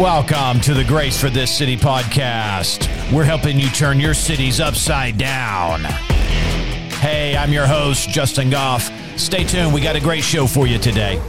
Welcome to the Grace for This City podcast. We're helping you turn your cities upside down. Hey, I'm your host, Justin Goff. Stay tuned, we got a great show for you today.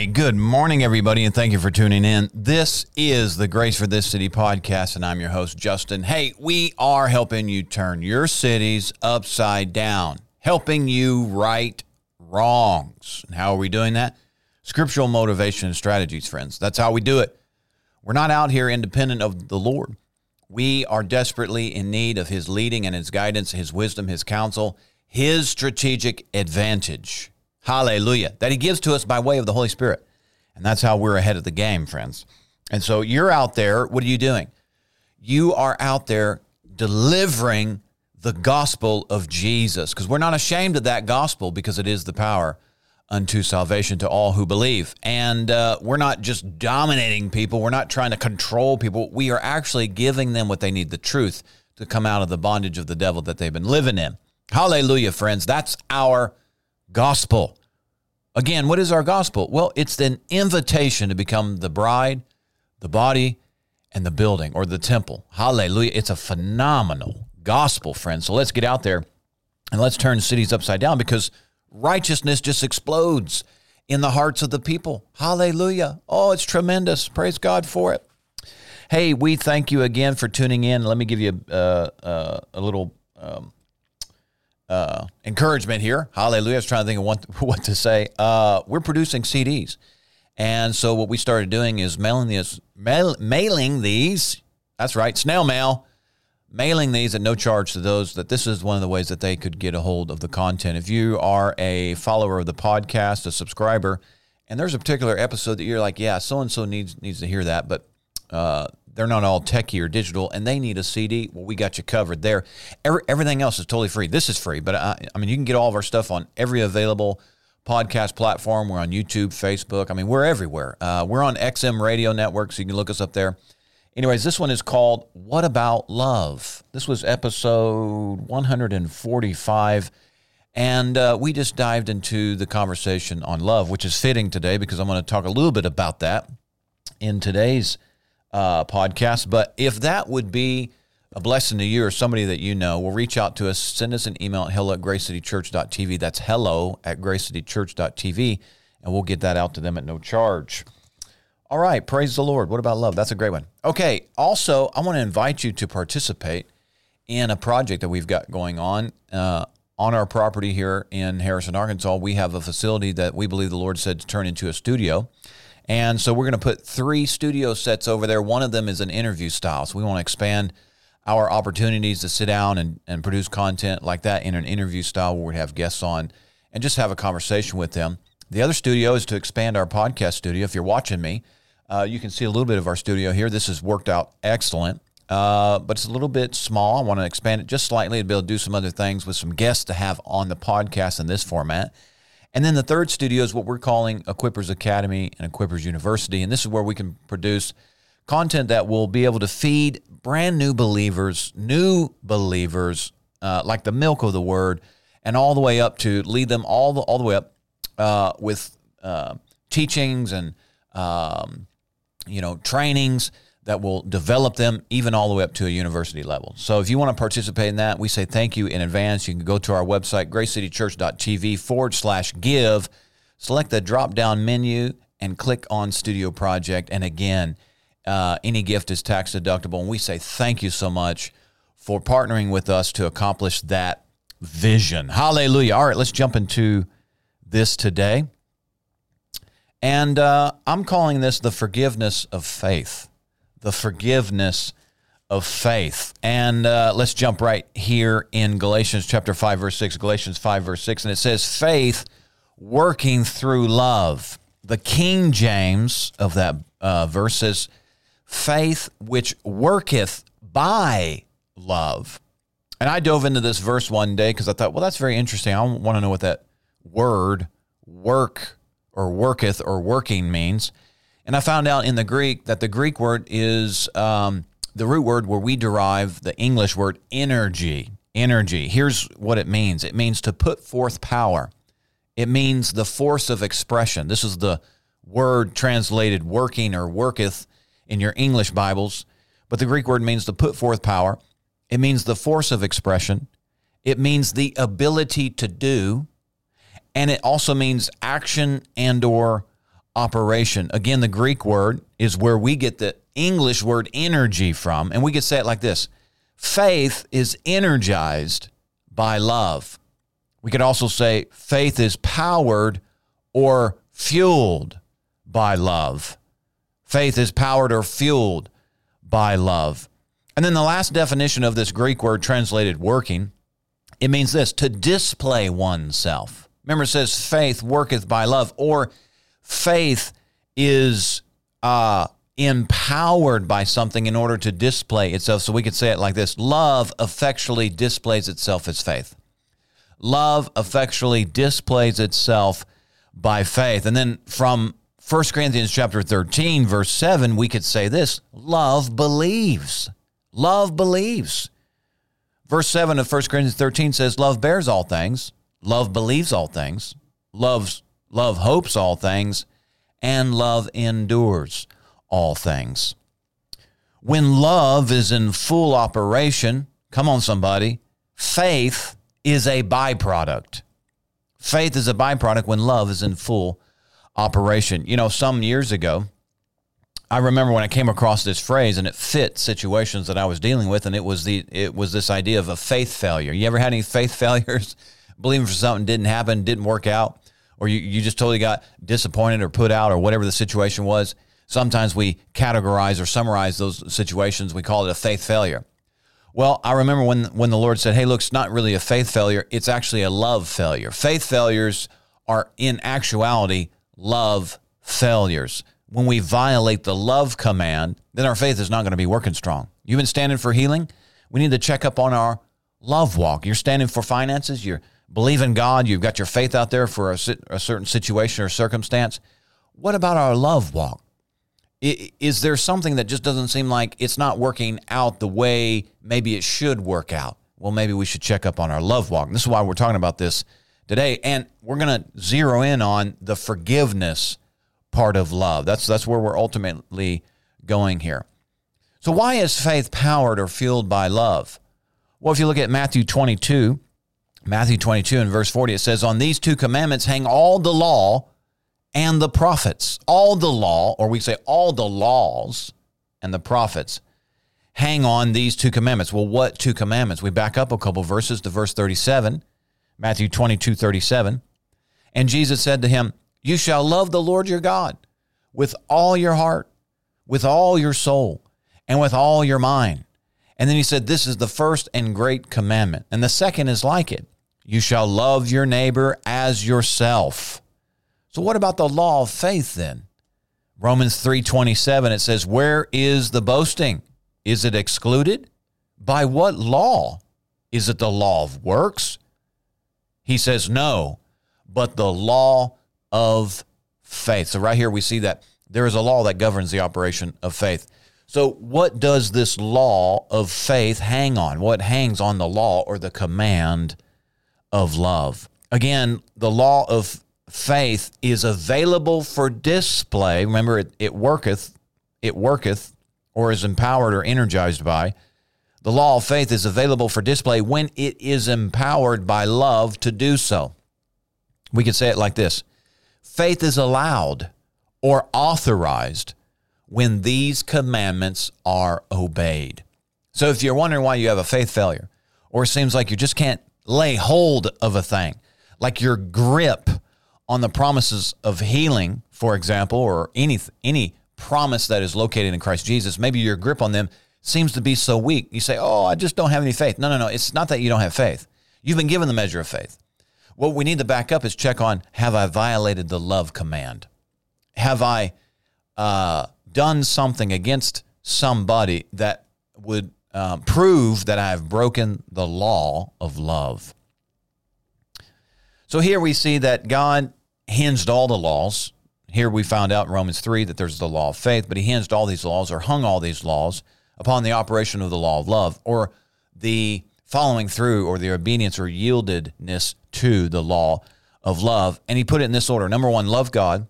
Right. Good morning, everybody, and thank you for tuning in. This is the Grace for This City podcast, and I'm your host, Justin. Hey, we are helping you turn your cities upside down, helping you right wrongs. And how are we doing that? Scriptural motivation and strategies, friends. That's how we do it. We're not out here independent of the Lord. We are desperately in need of His leading and His guidance, His wisdom, His counsel, His strategic advantage. Hallelujah. That He gives to us by way of the Holy Spirit. And that's how we're ahead of the game, friends. And so you're out there. What are you doing? You are out there delivering the gospel of Jesus because we're not ashamed of that gospel because it is the power unto salvation to all who believe. And uh, we're not just dominating people, we're not trying to control people. We are actually giving them what they need the truth to come out of the bondage of the devil that they've been living in. Hallelujah, friends. That's our gospel. Again, what is our gospel? Well, it's an invitation to become the bride, the body, and the building or the temple. Hallelujah. It's a phenomenal gospel, friends. So let's get out there and let's turn cities upside down because righteousness just explodes in the hearts of the people. Hallelujah. Oh, it's tremendous. Praise God for it. Hey, we thank you again for tuning in. Let me give you uh, uh, a little um, uh, encouragement here. Hallelujah. I was trying to think of what, what to say. Uh, we're producing CDs. And so what we started doing is mailing these, mail, mailing these, that's right, snail mail, mailing these at no charge to those that this is one of the ways that they could get a hold of the content. If you are a follower of the podcast, a subscriber, and there's a particular episode that you're like, yeah, so and so needs needs to hear that, but uh, they're not all techie or digital, and they need a CD. Well, we got you covered there. Every, everything else is totally free. This is free, but I, I mean, you can get all of our stuff on every available podcast platform. We're on YouTube, Facebook. I mean, we're everywhere. Uh, we're on XM Radio Network, so you can look us up there. Anyways, this one is called What About Love? This was episode 145. And uh, we just dived into the conversation on love, which is fitting today because I'm going to talk a little bit about that in today's uh, podcast. But if that would be a blessing to you or somebody that you know, will reach out to us. Send us an email at hello at gracecitychurch.tv. That's hello at gracecitychurch.tv, and we'll get that out to them at no charge. All right, praise the Lord. What about love? That's a great one. Okay, also, I want to invite you to participate in a project that we've got going on. Uh, on our property here in Harrison, Arkansas, we have a facility that we believe the Lord said to turn into a studio. And so we're going to put three studio sets over there. One of them is an interview style. So we want to expand our opportunities to sit down and, and produce content like that in an interview style where we have guests on and just have a conversation with them. The other studio is to expand our podcast studio. If you're watching me, uh, you can see a little bit of our studio here. This has worked out excellent, uh, but it's a little bit small. I want to expand it just slightly to be able to do some other things with some guests to have on the podcast in this format. And then the third studio is what we're calling Equippers Academy and Equippers University. And this is where we can produce content that will be able to feed brand new believers, new believers, uh, like the milk of the word, and all the way up to lead them all the, all the way up uh, with uh, teachings and um, you know trainings that will develop them even all the way up to a university level. So if you want to participate in that, we say thank you in advance. You can go to our website, gracecitychurch.tv forward slash give, select the drop down menu, and click on Studio Project. And again, uh, any gift is tax deductible. And we say thank you so much for partnering with us to accomplish that vision. Hallelujah. All right, let's jump into this today. And uh, I'm calling this the forgiveness of faith. The forgiveness of faith. And uh, let's jump right here in Galatians chapter 5, verse 6. Galatians 5, verse 6. And it says, faith working through love. The King James of that uh, verse says, faith which worketh by love. And I dove into this verse one day because I thought, well, that's very interesting. I want to know what that word work or worketh or working means. And I found out in the Greek that the Greek word is um, the root word where we derive the English word energy. energy. Here's what it means it means to put forth power, it means the force of expression. This is the word translated working or worketh in your English Bibles, but the Greek word means to put forth power. It means the force of expression. It means the ability to do, and it also means action and or operation. Again, the Greek word is where we get the English word energy from, and we could say it like this faith is energized by love. We could also say faith is powered or fueled by love. Faith is powered or fueled by love. And then the last definition of this Greek word translated working, it means this to display oneself. Remember, it says faith worketh by love, or faith is uh, empowered by something in order to display itself. So we could say it like this love effectually displays itself as faith. Love effectually displays itself by faith. And then from 1 Corinthians chapter 13 verse 7 we could say this, love believes. Love believes. Verse 7 of 1 Corinthians 13 says love bears all things, love believes all things, loves love hopes all things, and love endures all things. When love is in full operation, come on, somebody, faith is a byproduct. Faith is a byproduct when love is in full operation. You know, some years ago, I remember when I came across this phrase and it fit situations that I was dealing with, and it was the it was this idea of a faith failure. You ever had any faith failures? Believing for something didn't happen, didn't work out, or you, you just totally got disappointed or put out or whatever the situation was. Sometimes we categorize or summarize those situations. We call it a faith failure. Well, I remember when when the Lord said, "Hey, look, it's not really a faith failure; it's actually a love failure." Faith failures are, in actuality, love failures. When we violate the love command, then our faith is not going to be working strong. You've been standing for healing. We need to check up on our love walk. You're standing for finances. You're believing God. You've got your faith out there for a, a certain situation or circumstance. What about our love walk? is there something that just doesn't seem like it's not working out the way maybe it should work out? Well, maybe we should check up on our love walk. This is why we're talking about this today. And we're going to zero in on the forgiveness part of love. That's, that's where we're ultimately going here. So, why is faith powered or fueled by love? Well, if you look at Matthew 22, Matthew 22 and verse 40, it says, On these two commandments hang all the law and the prophets. All the law, or we say all the laws and the prophets, hang on these two commandments. Well, what two commandments? We back up a couple verses to verse 37, Matthew 22, 37. And Jesus said to him, You shall love the Lord your God with all your heart, with all your soul, and with all your mind. And then he said, This is the first and great commandment. And the second is like it you shall love your neighbor as yourself. So what about the law of faith then? Romans 3:27 it says, "Where is the boasting? Is it excluded? By what law? Is it the law of works?" He says, "No, but the law of faith." So right here we see that there is a law that governs the operation of faith. So what does this law of faith hang on? What hangs on the law or the command of love? Again, the law of faith is available for display. Remember, it, it worketh, it worketh, or is empowered or energized by. The law of faith is available for display when it is empowered by love to do so. We could say it like this faith is allowed or authorized when these commandments are obeyed. So if you're wondering why you have a faith failure, or it seems like you just can't lay hold of a thing, like your grip on the promises of healing, for example, or any any promise that is located in Christ Jesus, maybe your grip on them seems to be so weak. You say, "Oh, I just don't have any faith." No, no, no. It's not that you don't have faith. You've been given the measure of faith. What we need to back up is check on: Have I violated the love command? Have I uh, done something against somebody that would uh, prove that I have broken the law of love? So here we see that God hinged all the laws. Here we found out in Romans 3 that there's the law of faith, but he hinged all these laws or hung all these laws upon the operation of the law of love or the following through or the obedience or yieldedness to the law of love. And he put it in this order number one, love God.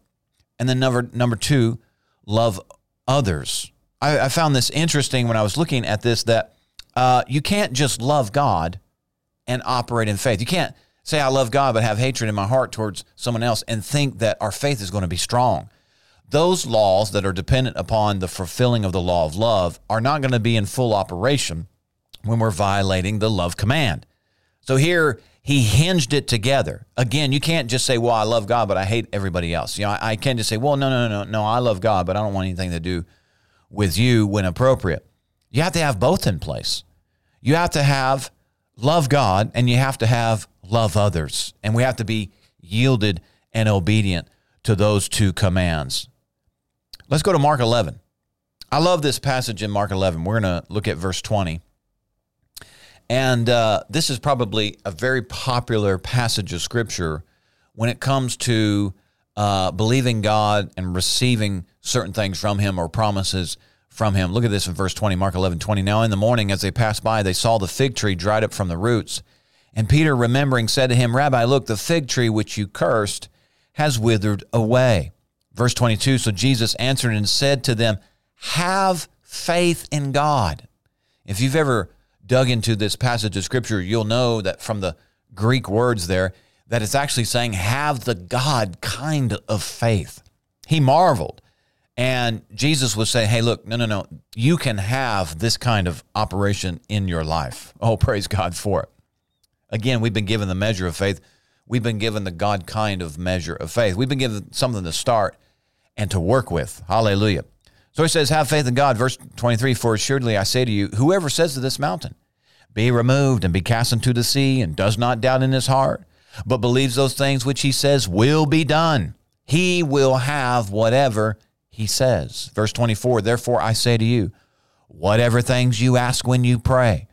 And then number, number two, love others. I, I found this interesting when I was looking at this that uh, you can't just love God and operate in faith. You can't say, I love God, but have hatred in my heart towards someone else and think that our faith is going to be strong. Those laws that are dependent upon the fulfilling of the law of love are not going to be in full operation when we're violating the love command. So here, he hinged it together. Again, you can't just say, "Well, I love God, but I hate everybody else." You know, I, I can't just say, "Well, no, no, no, no, I love God, but I don't want anything to do with you when appropriate." You have to have both in place. You have to have love God and you have to have love others. And we have to be yielded and obedient to those two commands. Let's go to Mark 11. I love this passage in Mark 11. We're going to look at verse 20. And uh, this is probably a very popular passage of scripture when it comes to uh, believing God and receiving certain things from Him or promises from Him. Look at this in verse 20, Mark 11 20. Now in the morning, as they passed by, they saw the fig tree dried up from the roots. And Peter, remembering, said to him, Rabbi, look, the fig tree which you cursed has withered away. Verse 22 So Jesus answered and said to them, Have faith in God. If you've ever dug into this passage of scripture, you'll know that from the Greek words there, that it's actually saying, Have the God kind of faith. He marveled. And Jesus was saying, Hey, look, no, no, no, you can have this kind of operation in your life. Oh, praise God for it. Again, we've been given the measure of faith. We've been given the God kind of measure of faith. We've been given something to start and to work with. Hallelujah. So he says, Have faith in God. Verse 23 For assuredly I say to you, whoever says to this mountain, Be removed and be cast into the sea, and does not doubt in his heart, but believes those things which he says will be done, he will have whatever he says. Verse 24 Therefore I say to you, whatever things you ask when you pray,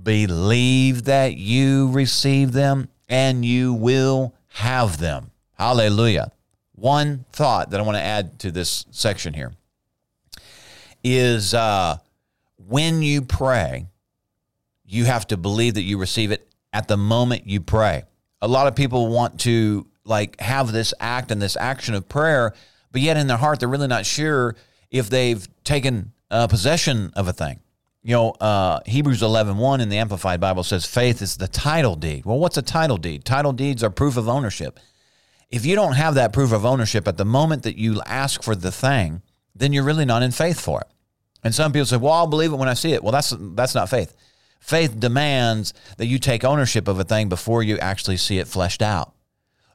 believe that you receive them and you will have them. Hallelujah. One thought that I want to add to this section here is uh, when you pray, you have to believe that you receive it at the moment you pray. A lot of people want to like have this act and this action of prayer, but yet in their heart they're really not sure if they've taken uh, possession of a thing. You know, uh, Hebrews 11, 1 in the Amplified Bible says faith is the title deed. Well, what's a title deed? Title deeds are proof of ownership. If you don't have that proof of ownership at the moment that you ask for the thing, then you're really not in faith for it. And some people say, "Well, I'll believe it when I see it." Well, that's that's not faith. Faith demands that you take ownership of a thing before you actually see it fleshed out.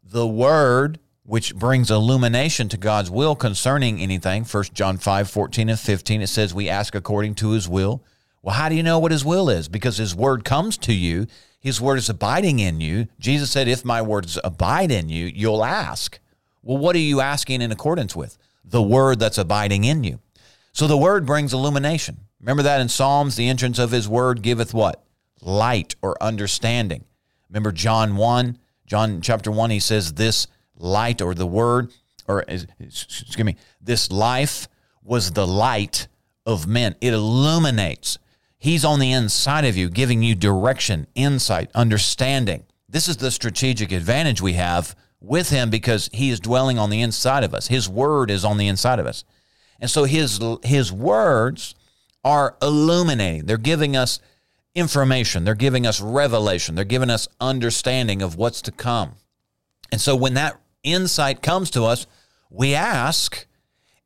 The word which brings illumination to God's will concerning anything, 1 John 5, 14 and 15, it says, We ask according to his will. Well, how do you know what his will is? Because his word comes to you, his word is abiding in you. Jesus said, If my words abide in you, you'll ask. Well, what are you asking in accordance with? The word that's abiding in you. So the word brings illumination. Remember that in Psalms, the entrance of his word giveth what? Light or understanding. Remember John 1, John chapter 1, he says, This light or the word, or excuse me, this life was the light of men. It illuminates. He's on the inside of you, giving you direction, insight, understanding. This is the strategic advantage we have with him because he is dwelling on the inside of us. His word is on the inside of us. And so his his words are illuminating. They're giving us information. They're giving us revelation. They're giving us understanding of what's to come. And so when that insight comes to us, we ask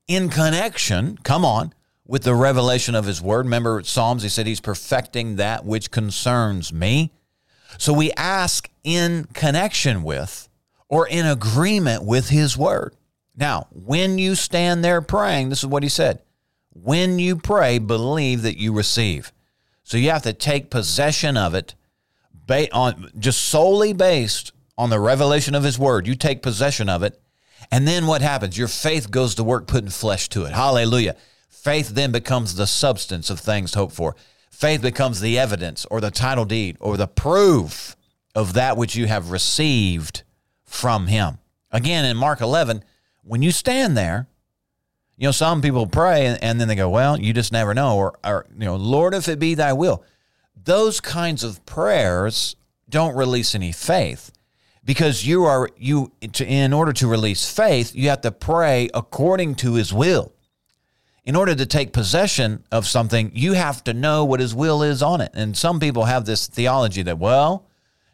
in connection, come on, with the revelation of his word. Remember Psalms, he said he's perfecting that which concerns me. So we ask in connection with or in agreement with his word. Now, when you stand there praying, this is what he said. When you pray, believe that you receive. So you have to take possession of it on just solely based on the revelation of his word. You take possession of it. And then what happens? Your faith goes to work putting flesh to it. Hallelujah. Faith then becomes the substance of things hoped for. Faith becomes the evidence or the title deed or the proof of that which you have received from him. Again, in Mark 11, when you stand there, you know, some people pray and, and then they go, well, you just never know. Or, or, you know, Lord, if it be thy will. those kinds of prayers don't release any faith because you are you to, in order to release faith you have to pray according to his will. In order to take possession of something you have to know what his will is on it. And some people have this theology that well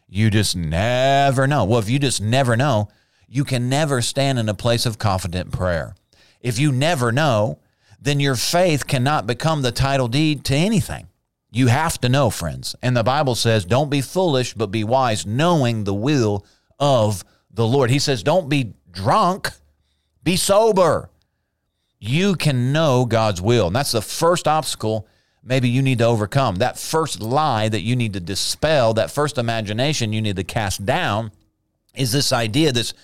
you just never know. Well if you just never know you can never stand in a place of confident prayer. If you never know then your faith cannot become the title deed to anything. You have to know, friends. And the Bible says, don't be foolish, but be wise, knowing the will of the Lord. He says, don't be drunk, be sober. You can know God's will. And that's the first obstacle maybe you need to overcome. That first lie that you need to dispel, that first imagination you need to cast down is this idea, this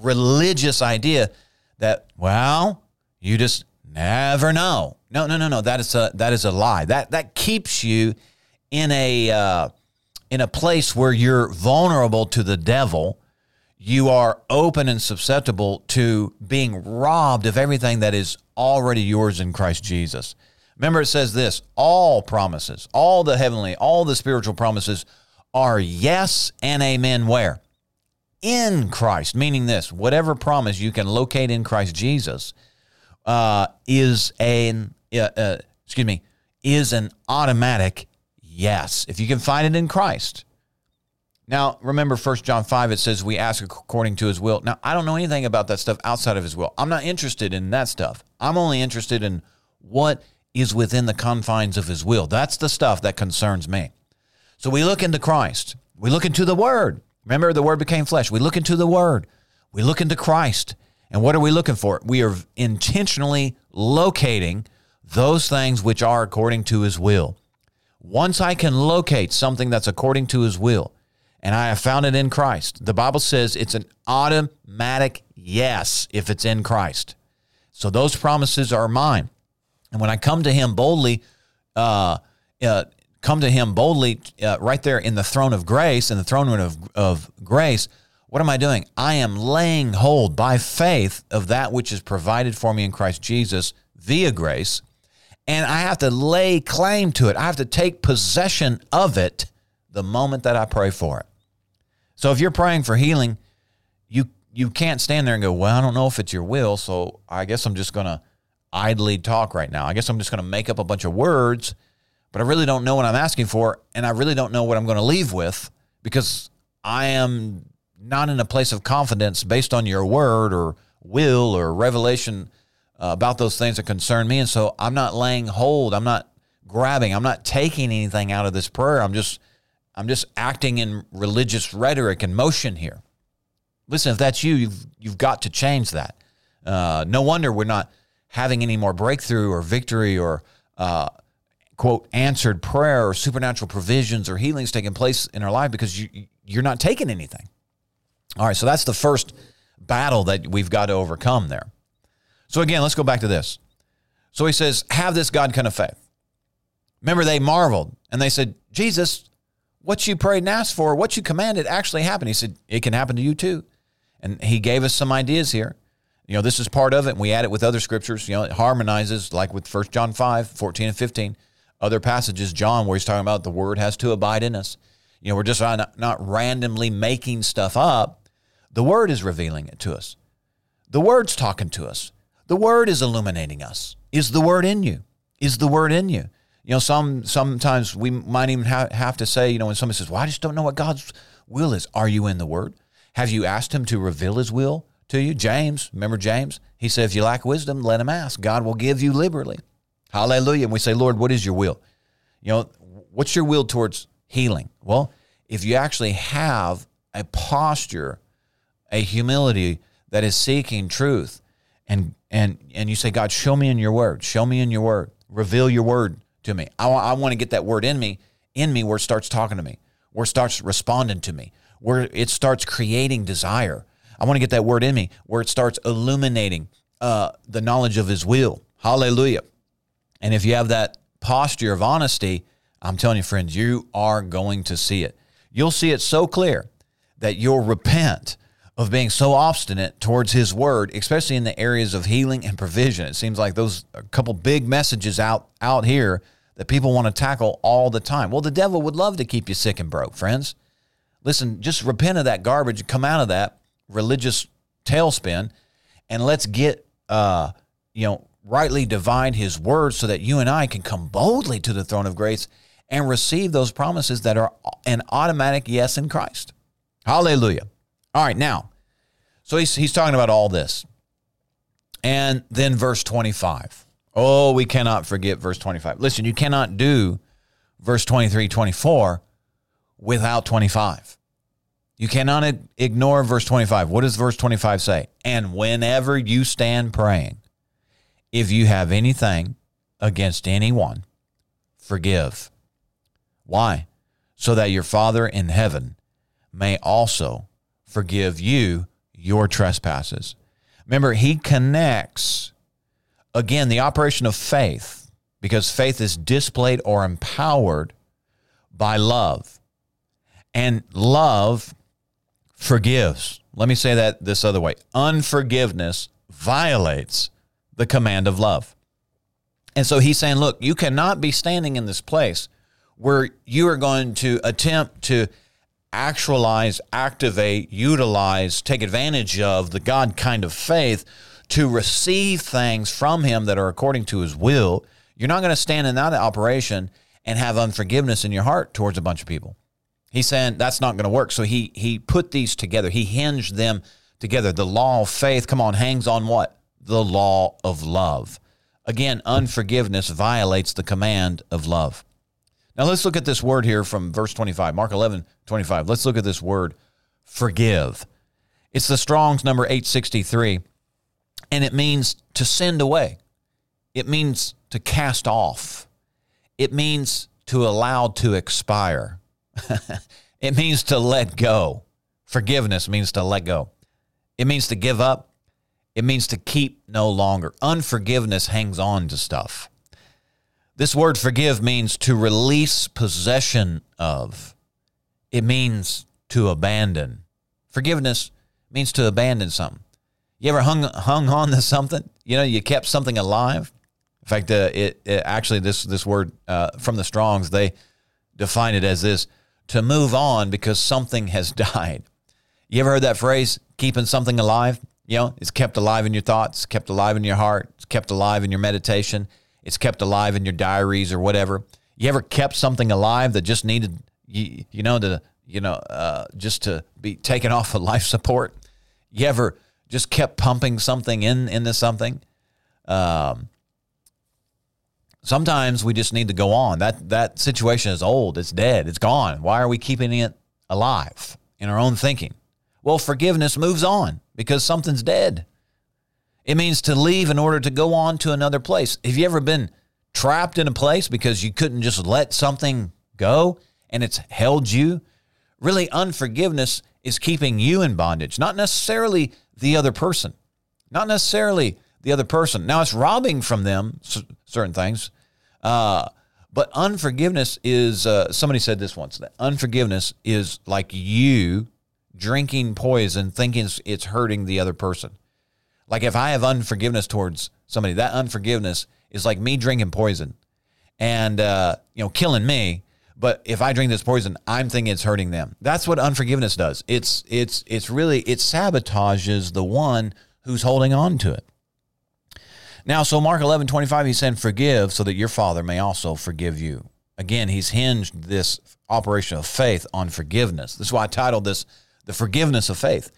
religious idea that, well, you just never know. No, no, no, no. That is a that is a lie. That that keeps you in a uh, in a place where you're vulnerable to the devil. You are open and susceptible to being robbed of everything that is already yours in Christ Jesus. Remember, it says this all promises, all the heavenly, all the spiritual promises are yes and amen. Where? In Christ, meaning this whatever promise you can locate in Christ Jesus uh, is an uh, excuse me, is an automatic yes. If you can find it in Christ. Now, remember 1 John 5, it says we ask according to his will. Now, I don't know anything about that stuff outside of his will. I'm not interested in that stuff. I'm only interested in what is within the confines of his will. That's the stuff that concerns me. So we look into Christ. We look into the Word. Remember, the Word became flesh. We look into the Word. We look into Christ. And what are we looking for? We are intentionally locating those things which are according to his will. Once I can locate something that's according to his will, and I have found it in Christ, the Bible says it's an automatic yes if it's in Christ. So those promises are mine. And when I come to him boldly, uh, uh, come to him boldly uh, right there in the throne of grace, in the throne room of, of grace, what am I doing? I am laying hold by faith of that which is provided for me in Christ Jesus via grace and I have to lay claim to it. I have to take possession of it the moment that I pray for it. So if you're praying for healing, you you can't stand there and go, "Well, I don't know if it's your will, so I guess I'm just going to idly talk right now. I guess I'm just going to make up a bunch of words, but I really don't know what I'm asking for, and I really don't know what I'm going to leave with because I am not in a place of confidence based on your word or will or revelation uh, about those things that concern me. And so I'm not laying hold. I'm not grabbing. I'm not taking anything out of this prayer. I'm just I'm just acting in religious rhetoric and motion here. Listen, if that's you, you've you've got to change that. Uh, no wonder we're not having any more breakthrough or victory or uh, quote answered prayer or supernatural provisions or healings taking place in our life because you you're not taking anything. All right, so that's the first battle that we've got to overcome there. So again, let's go back to this. So he says, have this God kind of faith. Remember, they marveled and they said, Jesus, what you prayed and asked for, what you commanded actually happened. He said, it can happen to you too. And he gave us some ideas here. You know, this is part of it. And we add it with other scriptures. You know, it harmonizes like with 1 John 5, 14 and 15. Other passages, John, where he's talking about the word has to abide in us. You know, we're just not, not randomly making stuff up. The word is revealing it to us. The word's talking to us. The word is illuminating us. Is the word in you? Is the word in you? You know, some sometimes we might even ha- have to say, you know, when somebody says, "Well, I just don't know what God's will is," are you in the Word? Have you asked Him to reveal His will to you? James, remember James? He said, "If you lack wisdom, let him ask. God will give you liberally." Hallelujah. And we say, "Lord, what is your will?" You know, what's your will towards healing? Well, if you actually have a posture, a humility that is seeking truth, and and and you say, God, show me in your word, show me in your word, reveal your word to me. I, I want to get that word in me, in me where it starts talking to me, where it starts responding to me, where it starts creating desire. I want to get that word in me where it starts illuminating uh, the knowledge of His will. Hallelujah. And if you have that posture of honesty, I'm telling you, friends, you are going to see it. You'll see it so clear that you'll repent of being so obstinate towards his word, especially in the areas of healing and provision. It seems like those a couple big messages out out here that people want to tackle all the time. Well, the devil would love to keep you sick and broke, friends. Listen, just repent of that garbage, come out of that religious tailspin, and let's get, uh, you know, rightly divide his word so that you and I can come boldly to the throne of grace and receive those promises that are an automatic yes in Christ. Hallelujah. All right, now, so he's, he's talking about all this. And then verse 25. Oh, we cannot forget verse 25. Listen, you cannot do verse 23, 24 without 25. You cannot ignore verse 25. What does verse 25 say? And whenever you stand praying, if you have anything against anyone, forgive. Why? So that your Father in heaven may also forgive you your trespasses. Remember, he connects, again, the operation of faith, because faith is displayed or empowered by love. And love forgives. Let me say that this other way unforgiveness violates the command of love. And so he's saying, look, you cannot be standing in this place where you are going to attempt to actualize, activate, utilize, take advantage of the God kind of faith to receive things from Him that are according to His will. You're not going to stand in that operation and have unforgiveness in your heart towards a bunch of people. He's saying that's not going to work. So he he put these together. He hinged them together. The law of faith, come on, hangs on what? the law of love. Again, unforgiveness violates the command of love. Now let's look at this word here from verse 25, Mark 11, 25. Let's look at this word, forgive. It's the Strong's number 863, and it means to send away. It means to cast off. It means to allow to expire. it means to let go. Forgiveness means to let go. It means to give up. It means to keep no longer. Unforgiveness hangs on to stuff. This word forgive means to release possession of. It means to abandon. Forgiveness means to abandon something. You ever hung hung on to something? You know, you kept something alive. In fact, uh, it, it, actually this this word uh, from the Strong's they define it as this: to move on because something has died. You ever heard that phrase? Keeping something alive. You know, it's kept alive in your thoughts, kept alive in your heart, it's kept alive in your meditation, it's kept alive in your diaries or whatever. You ever kept something alive that just needed, you, you know, to, you know, uh, just to be taken off of life support? You ever just kept pumping something in into something? Um, sometimes we just need to go on. That that situation is old. It's dead. It's gone. Why are we keeping it alive in our own thinking? Well, forgiveness moves on because something's dead. It means to leave in order to go on to another place. Have you ever been trapped in a place because you couldn't just let something go and it's held you? Really, unforgiveness is keeping you in bondage, not necessarily the other person. Not necessarily the other person. Now, it's robbing from them certain things. Uh, but unforgiveness is, uh, somebody said this once, that unforgiveness is like you drinking poison thinking it's hurting the other person. Like if I have unforgiveness towards somebody, that unforgiveness is like me drinking poison and uh, you know killing me. But if I drink this poison, I'm thinking it's hurting them. That's what unforgiveness does. It's it's it's really it sabotages the one who's holding on to it. Now, so Mark 11, 25, he's saying, forgive so that your father may also forgive you. Again, he's hinged this operation of faith on forgiveness. This is why I titled this the forgiveness of faith.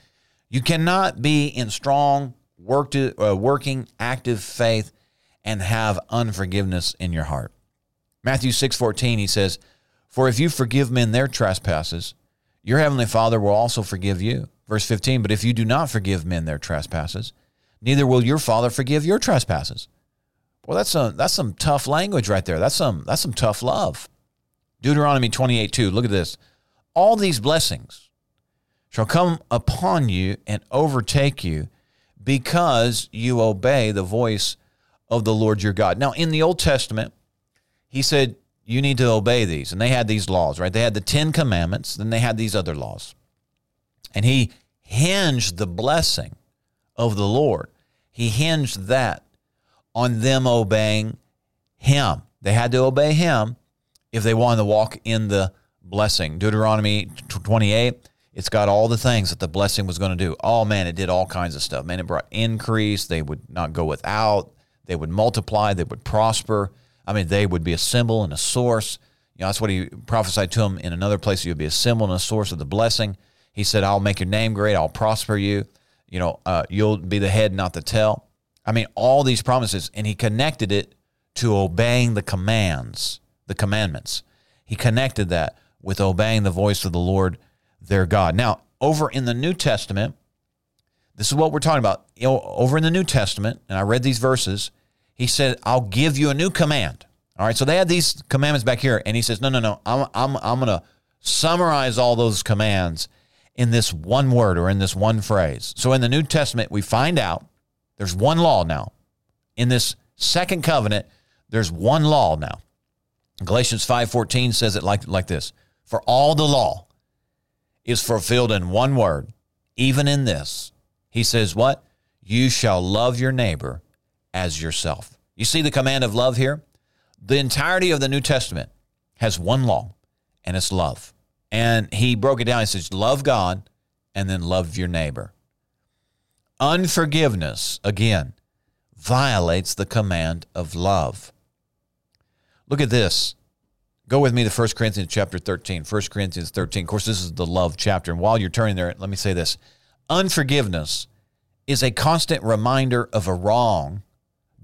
You cannot be in strong, work to, uh, working, active faith and have unforgiveness in your heart. Matthew 6:14 he says, "For if you forgive men their trespasses, your heavenly Father will also forgive you." Verse 15, "But if you do not forgive men their trespasses, neither will your Father forgive your trespasses." Well, that's some that's some tough language right there. That's some that's some tough love. Deuteronomy 28, 2. Look at this. All these blessings shall come upon you and overtake you because you obey the voice of the Lord your God. Now, in the Old Testament, he said, you need to obey these. And they had these laws, right? They had the Ten Commandments, then they had these other laws. And he hinged the blessing of the Lord, he hinged that on them obeying him. They had to obey him if they wanted to walk in the blessing. Deuteronomy 28, it's got all the things that the blessing was going to do. Oh man, it did all kinds of stuff. Man, it brought increase. They would not go without. They would multiply. They would prosper. I mean, they would be a symbol and a source. You know, that's what he prophesied to him in another place. You'll be a symbol and a source of the blessing. He said, I'll make your name great. I'll prosper you. You know, uh, you'll be the head, not the tail. I mean, all these promises. And he connected it to obeying the commands, the commandments. He connected that with obeying the voice of the Lord their God. Now, over in the New Testament, this is what we're talking about. You know, over in the New Testament, and I read these verses, he said, I'll give you a new command. All right, so they had these commandments back here, and he says, No, no, no, I'm, I'm, I'm going to summarize all those commands in this one word or in this one phrase. So in the New Testament, we find out there's one law now. In this second covenant, there's one law now. Galatians 5:14 says it like, like this. For all the law is fulfilled in one word, even in this. He says, What? You shall love your neighbor as yourself. You see the command of love here? The entirety of the New Testament has one law, and it's love. And he broke it down. He says, Love God and then love your neighbor. Unforgiveness, again, violates the command of love. Look at this. Go with me to 1 Corinthians chapter 13. 1 Corinthians 13. Of course, this is the love chapter. And while you're turning there, let me say this Unforgiveness is a constant reminder of a wrong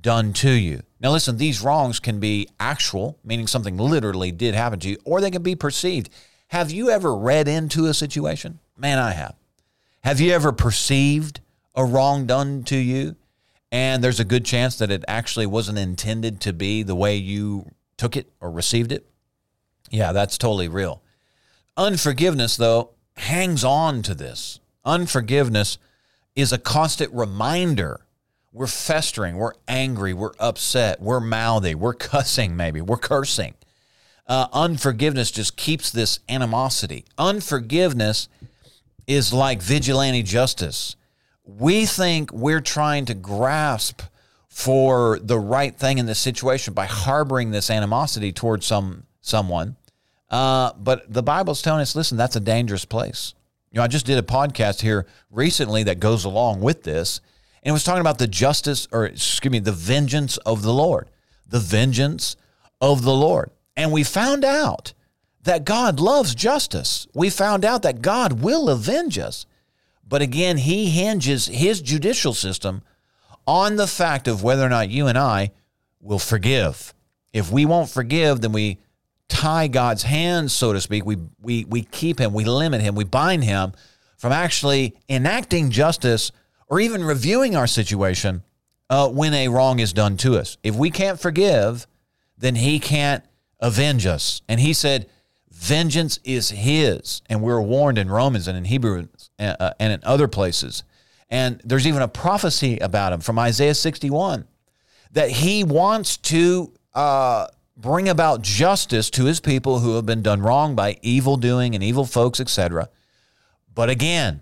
done to you. Now, listen, these wrongs can be actual, meaning something literally did happen to you, or they can be perceived. Have you ever read into a situation? Man, I have. Have you ever perceived a wrong done to you? And there's a good chance that it actually wasn't intended to be the way you took it or received it? Yeah, that's totally real. Unforgiveness, though, hangs on to this. Unforgiveness is a constant reminder. We're festering, we're angry, we're upset, we're mouthy, we're cussing, maybe, we're cursing. Uh, unforgiveness just keeps this animosity. Unforgiveness is like vigilante justice. We think we're trying to grasp for the right thing in this situation by harboring this animosity towards some someone. Uh, but the Bible's telling us, listen, that's a dangerous place. You know, I just did a podcast here recently that goes along with this, and it was talking about the justice, or excuse me, the vengeance of the Lord, the vengeance of the Lord. And we found out that God loves justice. We found out that God will avenge us. But again, He hinges His judicial system on the fact of whether or not you and I will forgive. If we won't forgive, then we tie God's hands, so to speak. We, we, we keep him, we limit him, we bind him from actually enacting justice or even reviewing our situation uh, when a wrong is done to us. If we can't forgive, then he can't avenge us. And he said, vengeance is his. And we're warned in Romans and in Hebrews uh, uh and in other places. And there's even a prophecy about him from Isaiah 61 that he wants to uh, bring about justice to his people who have been done wrong by evil doing and evil folks, etc. But again,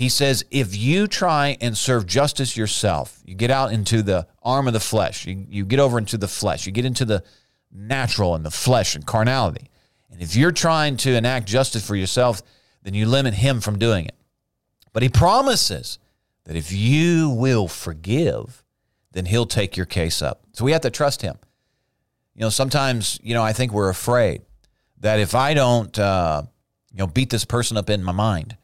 he says if you try and serve justice yourself, you get out into the arm of the flesh, you, you get over into the flesh, you get into the natural and the flesh and carnality. And if you're trying to enact justice for yourself, then you limit him from doing it. But he promises that if you will forgive, then he'll take your case up. So we have to trust him. You know, sometimes, you know, I think we're afraid that if I don't, uh, you know, beat this person up in my mind,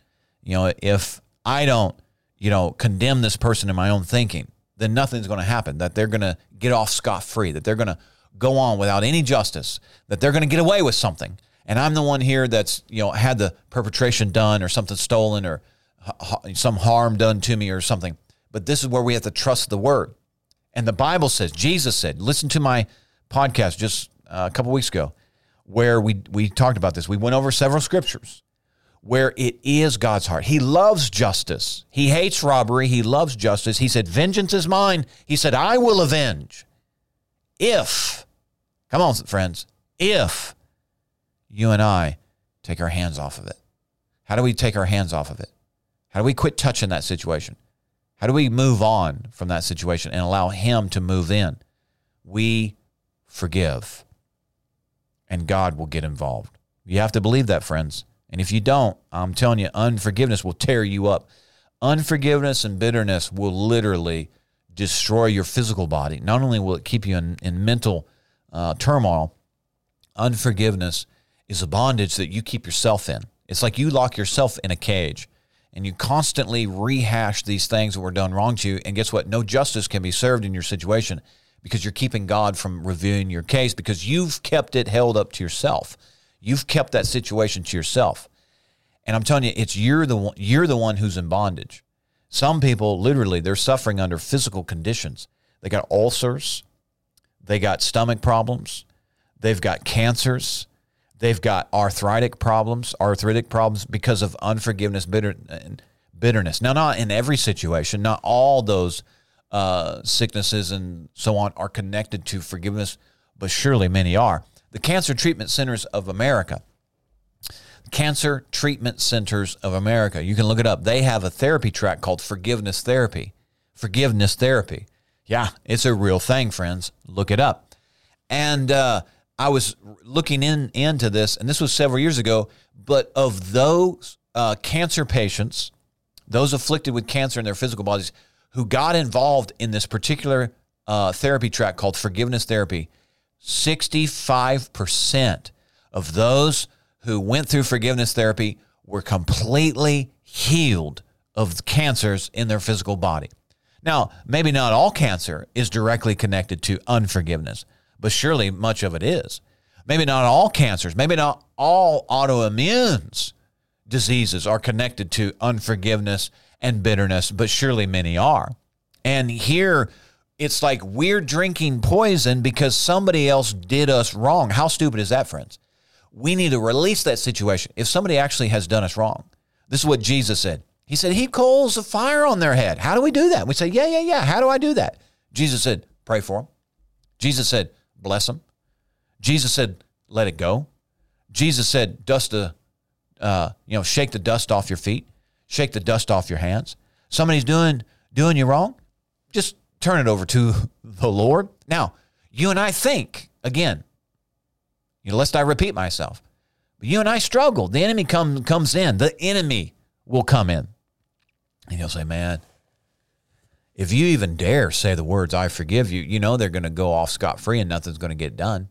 you know, if I don't, you know, condemn this person in my own thinking, then nothing's going to happen. That they're going to get off scot free, that they're going to go on without any justice, that they're going to get away with something. And I'm the one here that's, you know, had the perpetration done or something stolen or some harm done to me or something. But this is where we have to trust the word. And the Bible says, Jesus said, listen to my podcast just uh, a couple weeks ago where we, we talked about this. We went over several scriptures where it is God's heart. He loves justice. He hates robbery. He loves justice. He said, Vengeance is mine. He said, I will avenge. If, come on, friends, if you and I take our hands off of it. How do we take our hands off of it? How do we quit touching that situation? How do we move on from that situation and allow Him to move in? We forgive, and God will get involved. You have to believe that, friends. And if you don't, I'm telling you, unforgiveness will tear you up. Unforgiveness and bitterness will literally destroy your physical body. Not only will it keep you in, in mental uh, turmoil, unforgiveness is a bondage that you keep yourself in. It's like you lock yourself in a cage and you constantly rehash these things that were done wrong to you. And guess what? No justice can be served in your situation because you're keeping God from reviewing your case because you've kept it held up to yourself. You've kept that situation to yourself. And I'm telling you, it's you're the one, you're the one who's in bondage. Some people literally they're suffering under physical conditions. They got ulcers, they got stomach problems, they've got cancers, they've got arthritic problems, arthritic problems because of unforgiveness, bitter, bitterness. Now, not in every situation, not all those uh, sicknesses and so on are connected to forgiveness, but surely many are. The Cancer Treatment Centers of America Cancer Treatment Centers of America. You can look it up. They have a therapy track called Forgiveness Therapy. Forgiveness Therapy. Yeah, it's a real thing, friends. Look it up. And uh, I was looking in into this, and this was several years ago. But of those uh, cancer patients, those afflicted with cancer in their physical bodies, who got involved in this particular uh, therapy track called Forgiveness Therapy, sixty-five percent of those who went through forgiveness therapy were completely healed of cancers in their physical body. Now, maybe not all cancer is directly connected to unforgiveness, but surely much of it is. Maybe not all cancers, maybe not all autoimmunes diseases are connected to unforgiveness and bitterness, but surely many are. And here, it's like we're drinking poison because somebody else did us wrong. How stupid is that, friends? we need to release that situation. If somebody actually has done us wrong, this is what Jesus said. He said, He coals of fire on their head. How do we do that? We say, Yeah, yeah, yeah. How do I do that? Jesus said, Pray for them. Jesus said, Bless them. Jesus said, Let it go. Jesus said, Dust the, uh, you know, shake the dust off your feet, shake the dust off your hands. Somebody's doing doing you wrong, just turn it over to the Lord. Now, you and I think again, you know, lest I repeat myself. But you and I struggle. The enemy come, comes in. The enemy will come in. And he'll say, Man, if you even dare say the words, I forgive you, you know they're going to go off scot free and nothing's going to get done.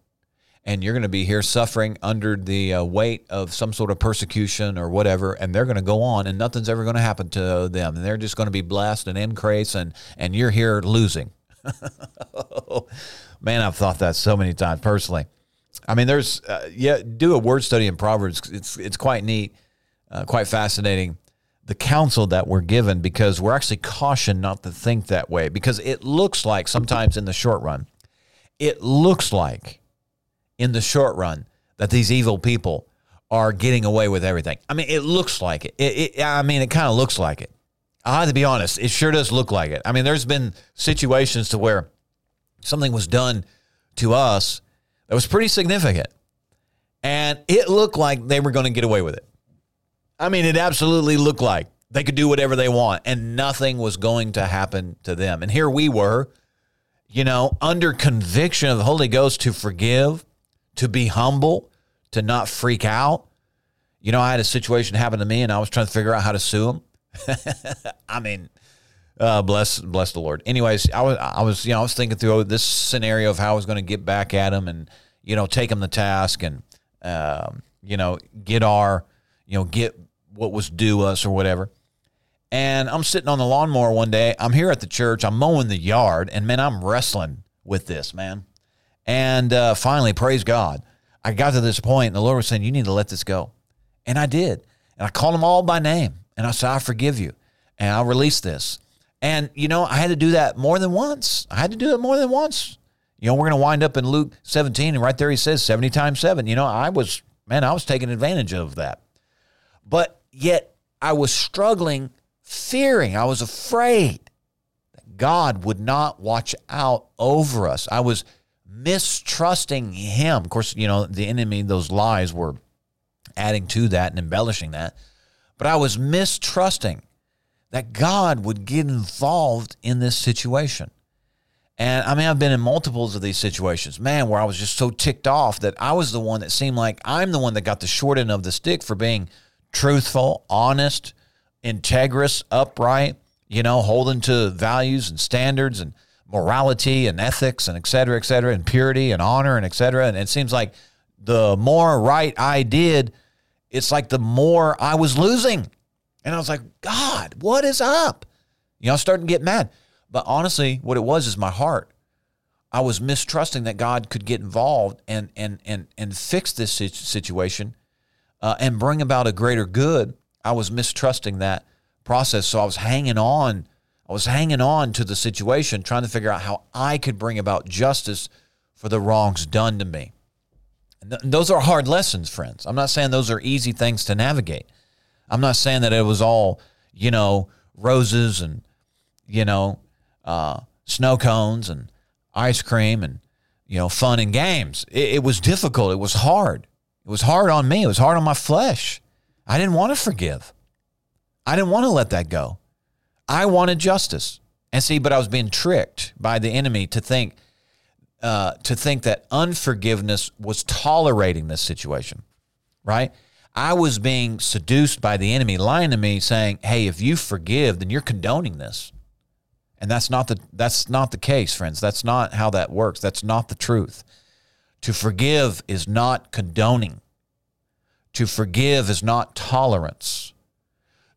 And you're going to be here suffering under the uh, weight of some sort of persecution or whatever, and they're going to go on, and nothing's ever going to happen to them. And they're just going to be blessed and increase, and, and you're here losing. Man, I've thought that so many times personally. I mean, there's uh, yeah, do a word study in Proverbs. It's it's quite neat, uh, quite fascinating. The counsel that we're given because we're actually cautioned not to think that way because it looks like sometimes in the short run, it looks like in the short run that these evil people are getting away with everything. I mean, it looks like it. it, it I mean, it kind of looks like it. I have to be honest. It sure does look like it. I mean, there's been situations to where something was done to us that was pretty significant. And it looked like they were going to get away with it. I mean, it absolutely looked like they could do whatever they want and nothing was going to happen to them. And here we were, you know, under conviction of the Holy Ghost to forgive, to be humble, to not freak out. You know, I had a situation happen to me and I was trying to figure out how to sue him. I mean, uh, bless, bless the Lord. Anyways, I was, I was, you know, I was thinking through this scenario of how I was going to get back at him and, you know, take him the task and, um, you know, get our, you know, get what was due us or whatever. And I'm sitting on the lawnmower one day. I'm here at the church. I'm mowing the yard, and man, I'm wrestling with this, man. And uh, finally, praise God, I got to this point, and the Lord was saying, "You need to let this go," and I did. And I called them all by name, and I said, "I forgive you," and I'll release this. And, you know, I had to do that more than once. I had to do it more than once. You know, we're going to wind up in Luke 17, and right there he says 70 times seven. You know, I was, man, I was taking advantage of that. But yet I was struggling, fearing, I was afraid that God would not watch out over us. I was mistrusting Him. Of course, you know, the enemy, those lies were adding to that and embellishing that. But I was mistrusting that God would get involved in this situation. And I mean, I've been in multiples of these situations, man, where I was just so ticked off that I was the one that seemed like I'm the one that got the short end of the stick for being truthful, honest, integrous, upright, you know, holding to values and standards and morality and ethics and et cetera, et cetera, and purity and honor and et cetera. And it seems like the more right I did, it's like the more I was losing. And I was like, God, what is up? You know, I started to get mad. But honestly, what it was is my heart. I was mistrusting that God could get involved and and and and fix this situation uh, and bring about a greater good. I was mistrusting that process, so I was hanging on. I was hanging on to the situation, trying to figure out how I could bring about justice for the wrongs done to me. And th- those are hard lessons, friends. I'm not saying those are easy things to navigate. I'm not saying that it was all, you know, roses and, you know, uh, snow cones and ice cream and you know fun and games. It, it was difficult. It was hard. It was hard on me. It was hard on my flesh. I didn't want to forgive. I didn't want to let that go. I wanted justice. And see, but I was being tricked by the enemy to think uh, to think that unforgiveness was tolerating this situation, right? I was being seduced by the enemy, lying to me, saying, "Hey, if you forgive, then you're condoning this." And that's not the that's not the case, friends. That's not how that works. That's not the truth. To forgive is not condoning. To forgive is not tolerance.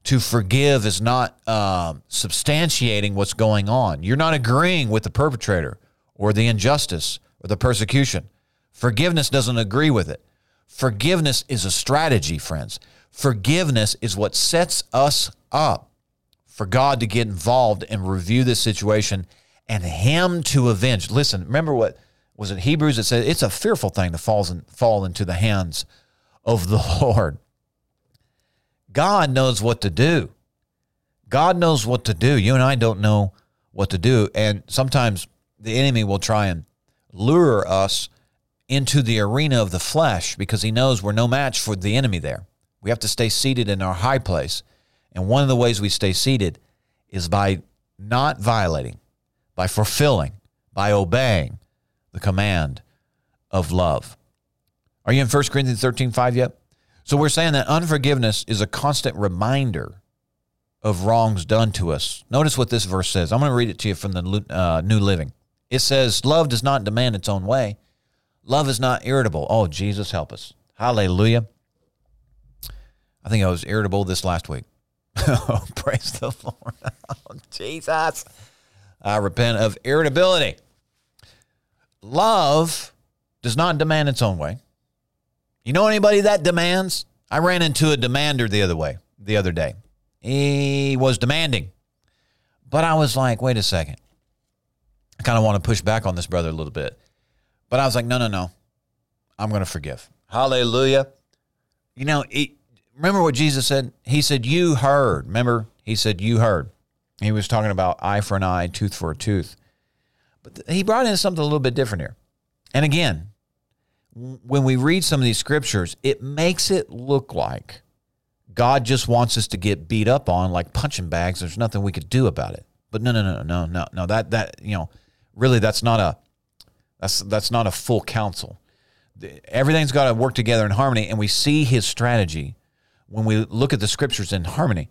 To forgive is not um, substantiating what's going on. You're not agreeing with the perpetrator or the injustice or the persecution. Forgiveness doesn't agree with it. Forgiveness is a strategy, friends. Forgiveness is what sets us up for God to get involved and review this situation and Him to avenge. Listen, remember what was it Hebrews that said it's a fearful thing to fall, in, fall into the hands of the Lord. God knows what to do. God knows what to do. You and I don't know what to do. And sometimes the enemy will try and lure us into the arena of the flesh because he knows we're no match for the enemy there. We have to stay seated in our high place and one of the ways we stay seated is by not violating, by fulfilling, by obeying the command of love. Are you in 1 Corinthians 13 5 yet? So we're saying that unforgiveness is a constant reminder of wrongs done to us. Notice what this verse says. I'm going to read it to you from the uh, New Living. It says, Love does not demand its own way. Love is not irritable. Oh, Jesus, help us. Hallelujah. I think I was irritable this last week. Oh, praise the Lord. Oh, Jesus. I repent of irritability. Love does not demand its own way. You know anybody that demands? I ran into a demander the other way, the other day. He was demanding. But I was like, wait a second. I kind of want to push back on this brother a little bit. But I was like, no, no, no. I'm going to forgive. Hallelujah. You know, it, remember what Jesus said? He said, You heard. Remember? He said, You heard. He was talking about eye for an eye, tooth for a tooth. But he brought in something a little bit different here. And again, when we read some of these scriptures, it makes it look like God just wants us to get beat up on like punching bags. There's nothing we could do about it. But no, no, no, no, no, no. That that you know, really, that's not a that's that's not a full counsel. Everything's got to work together in harmony, and we see His strategy when we look at the scriptures in harmony.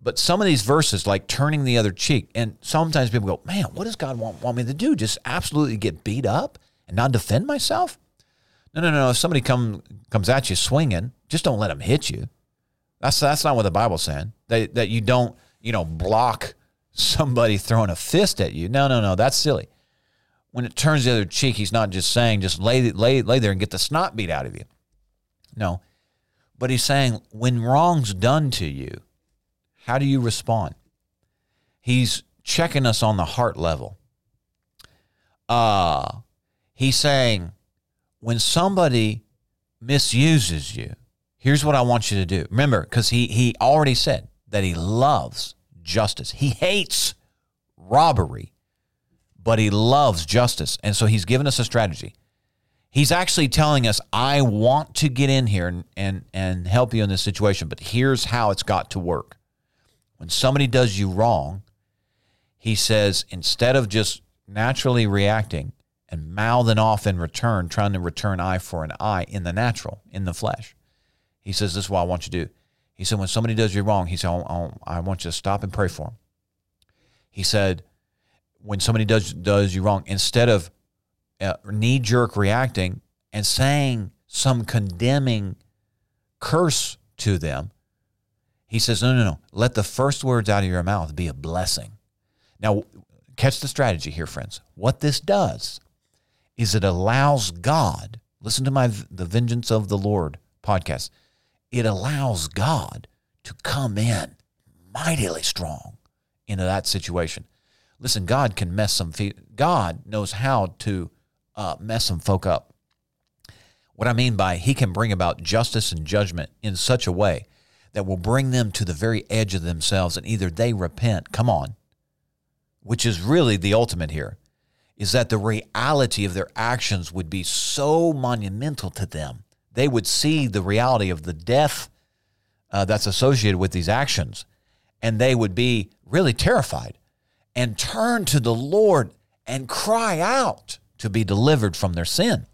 But some of these verses, like turning the other cheek, and sometimes people go, man, what does God want, want me to do? Just absolutely get beat up and not defend myself? No, no, no. If somebody come, comes at you swinging, just don't let them hit you. That's, that's not what the Bible's saying. That, that you don't, you know, block somebody throwing a fist at you. No, no, no. That's silly. When it turns the other cheek, he's not just saying, just lay, lay, lay there and get the snot beat out of you. No, but he's saying, when wrong's done to you, how do you respond? He's checking us on the heart level. Uh, he's saying, when somebody misuses you, here's what I want you to do. Remember, because he, he already said that he loves justice, he hates robbery, but he loves justice. And so he's given us a strategy. He's actually telling us, I want to get in here and, and, and help you in this situation, but here's how it's got to work. When somebody does you wrong, he says, instead of just naturally reacting and mouthing off in return, trying to return eye for an eye in the natural, in the flesh. He says, This is what I want you to do. He said, When somebody does you wrong, he said, I, want you to stop and pray for them. He said, When somebody does, does you wrong, instead of uh, knee jerk reacting and saying some condemning curse to them, he says, No, no, no. Let the first words out of your mouth be a blessing. Now, catch the strategy here, friends. What this does is it allows God, listen to my The Vengeance of the Lord podcast, it allows God to come in mightily strong into that situation. Listen, God can mess some God knows how to uh, mess some folk up. What I mean by he can bring about justice and judgment in such a way that will bring them to the very edge of themselves and either they repent, come on, which is really the ultimate here, is that the reality of their actions would be so monumental to them. They would see the reality of the death uh, that's associated with these actions, and they would be really terrified and turn to the Lord and cry out to be delivered from their sin.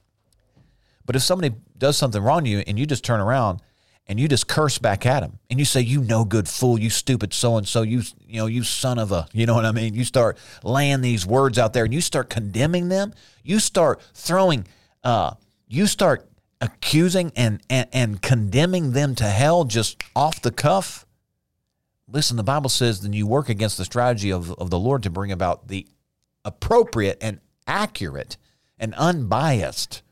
But if somebody does something wrong to you and you just turn around and you just curse back at them and you say you no good fool you stupid so and so you you know you son of a you know what i mean? You start laying these words out there and you start condemning them. You start throwing uh you start accusing and and, and condemning them to hell just off the cuff. Listen the bible says then you work against the strategy of, of the lord to bring about the appropriate and accurate and unbiased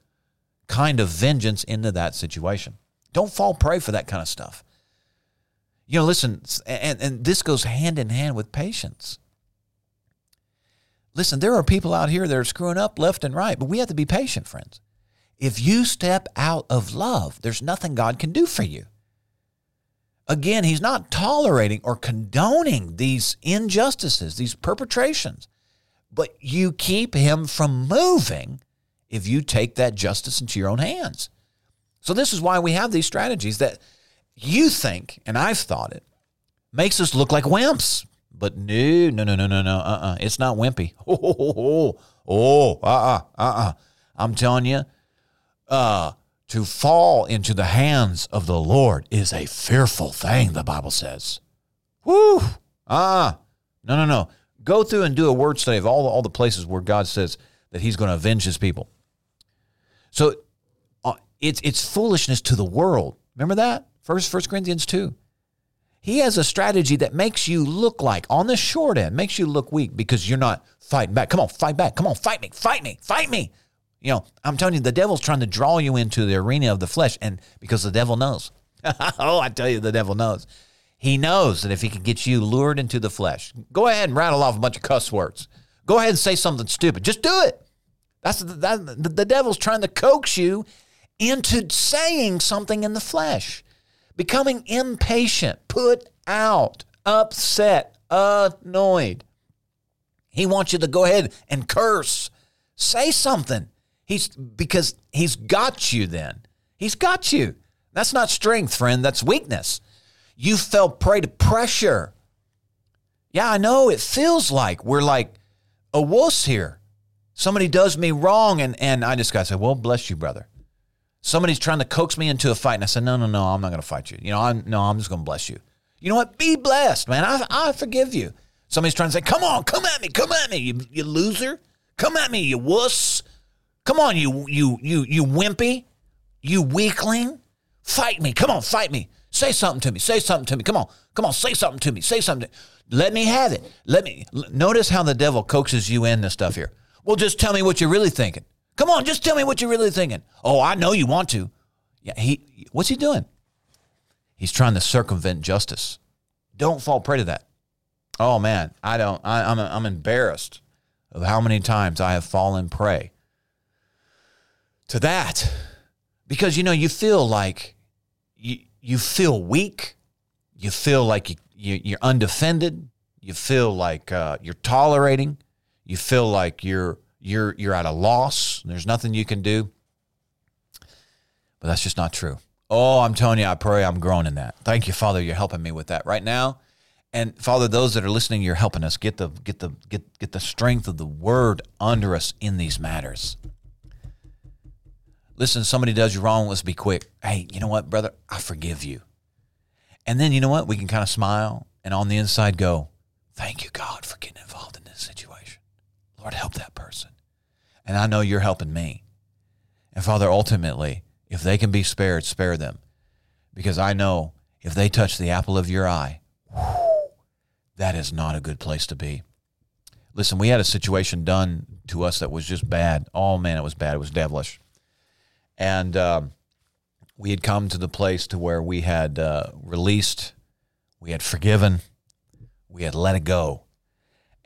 kind of vengeance into that situation don't fall prey for that kind of stuff. You know, listen, and, and this goes hand in hand with patience. Listen, there are people out here that are screwing up left and right, but we have to be patient, friends. If you step out of love, there's nothing God can do for you. Again, He's not tolerating or condoning these injustices, these perpetrations, but you keep Him from moving if you take that justice into your own hands. So this is why we have these strategies that you think, and I've thought it, makes us look like wimps. But no, no, no, no, no, no. Uh-uh. It's not wimpy. Oh, oh, oh, oh, uh-uh, uh-uh. I'm telling you, uh, to fall into the hands of the Lord is a fearful thing, the Bible says. Whoo! Ah, no, no, no. Go through and do a word study of all, all the places where God says that he's going to avenge his people. So it's it's foolishness to the world. Remember that? First First Corinthians 2. He has a strategy that makes you look like on the short end, makes you look weak because you're not fighting back. Come on, fight back. Come on, fight me, fight me, fight me. You know, I'm telling you, the devil's trying to draw you into the arena of the flesh, and because the devil knows. oh, I tell you, the devil knows. He knows that if he can get you lured into the flesh, go ahead and rattle off a bunch of cuss words. Go ahead and say something stupid. Just do it. That's that, the, the devil's trying to coax you into saying something in the flesh, becoming impatient, put out, upset, annoyed. He wants you to go ahead and curse. Say something. He's because he's got you then. He's got you. That's not strength, friend. That's weakness. You fell prey to pressure. Yeah, I know. It feels like we're like a wuss here. Somebody does me wrong, and, and I just got to say, well, bless you, brother. Somebody's trying to coax me into a fight, and I said, "No, no, no, I'm not going to fight you. You know, I'm no, I'm just going to bless you. You know what? Be blessed, man. I, I forgive you." Somebody's trying to say, "Come on, come at me, come at me, you, you loser. Come at me, you wuss. Come on, you you you you wimpy, you weakling. Fight me. Come on, fight me. Say something to me. Say something to me. Come on, come on. Say something to me. Say something. Let me have it. Let me notice how the devil coaxes you in this stuff here. Well, just tell me what you're really thinking. Come on, just tell me what you're really thinking. Oh, I know you want to. Yeah, he what's he doing? He's trying to circumvent justice. Don't fall prey to that. Oh man, I don't. I, I'm I'm embarrassed of how many times I have fallen prey to that because you know you feel like you you feel weak, you feel like you, you you're undefended, you feel like uh, you're tolerating, you feel like you're you're you're at a loss. There's nothing you can do. But that's just not true. Oh, I'm telling you, I pray I'm growing in that. Thank you, Father. You're helping me with that right now. And Father, those that are listening, you're helping us get the get the get get the strength of the word under us in these matters. Listen, somebody does you wrong, let's be quick. Hey, you know what, brother? I forgive you. And then you know what? We can kind of smile and on the inside go, Thank you, God, for getting involved. Lord, help that person. And I know you're helping me. And Father, ultimately, if they can be spared, spare them. Because I know if they touch the apple of your eye, that is not a good place to be. Listen, we had a situation done to us that was just bad. Oh man, it was bad. It was devilish. And um, we had come to the place to where we had uh, released, we had forgiven, we had let it go.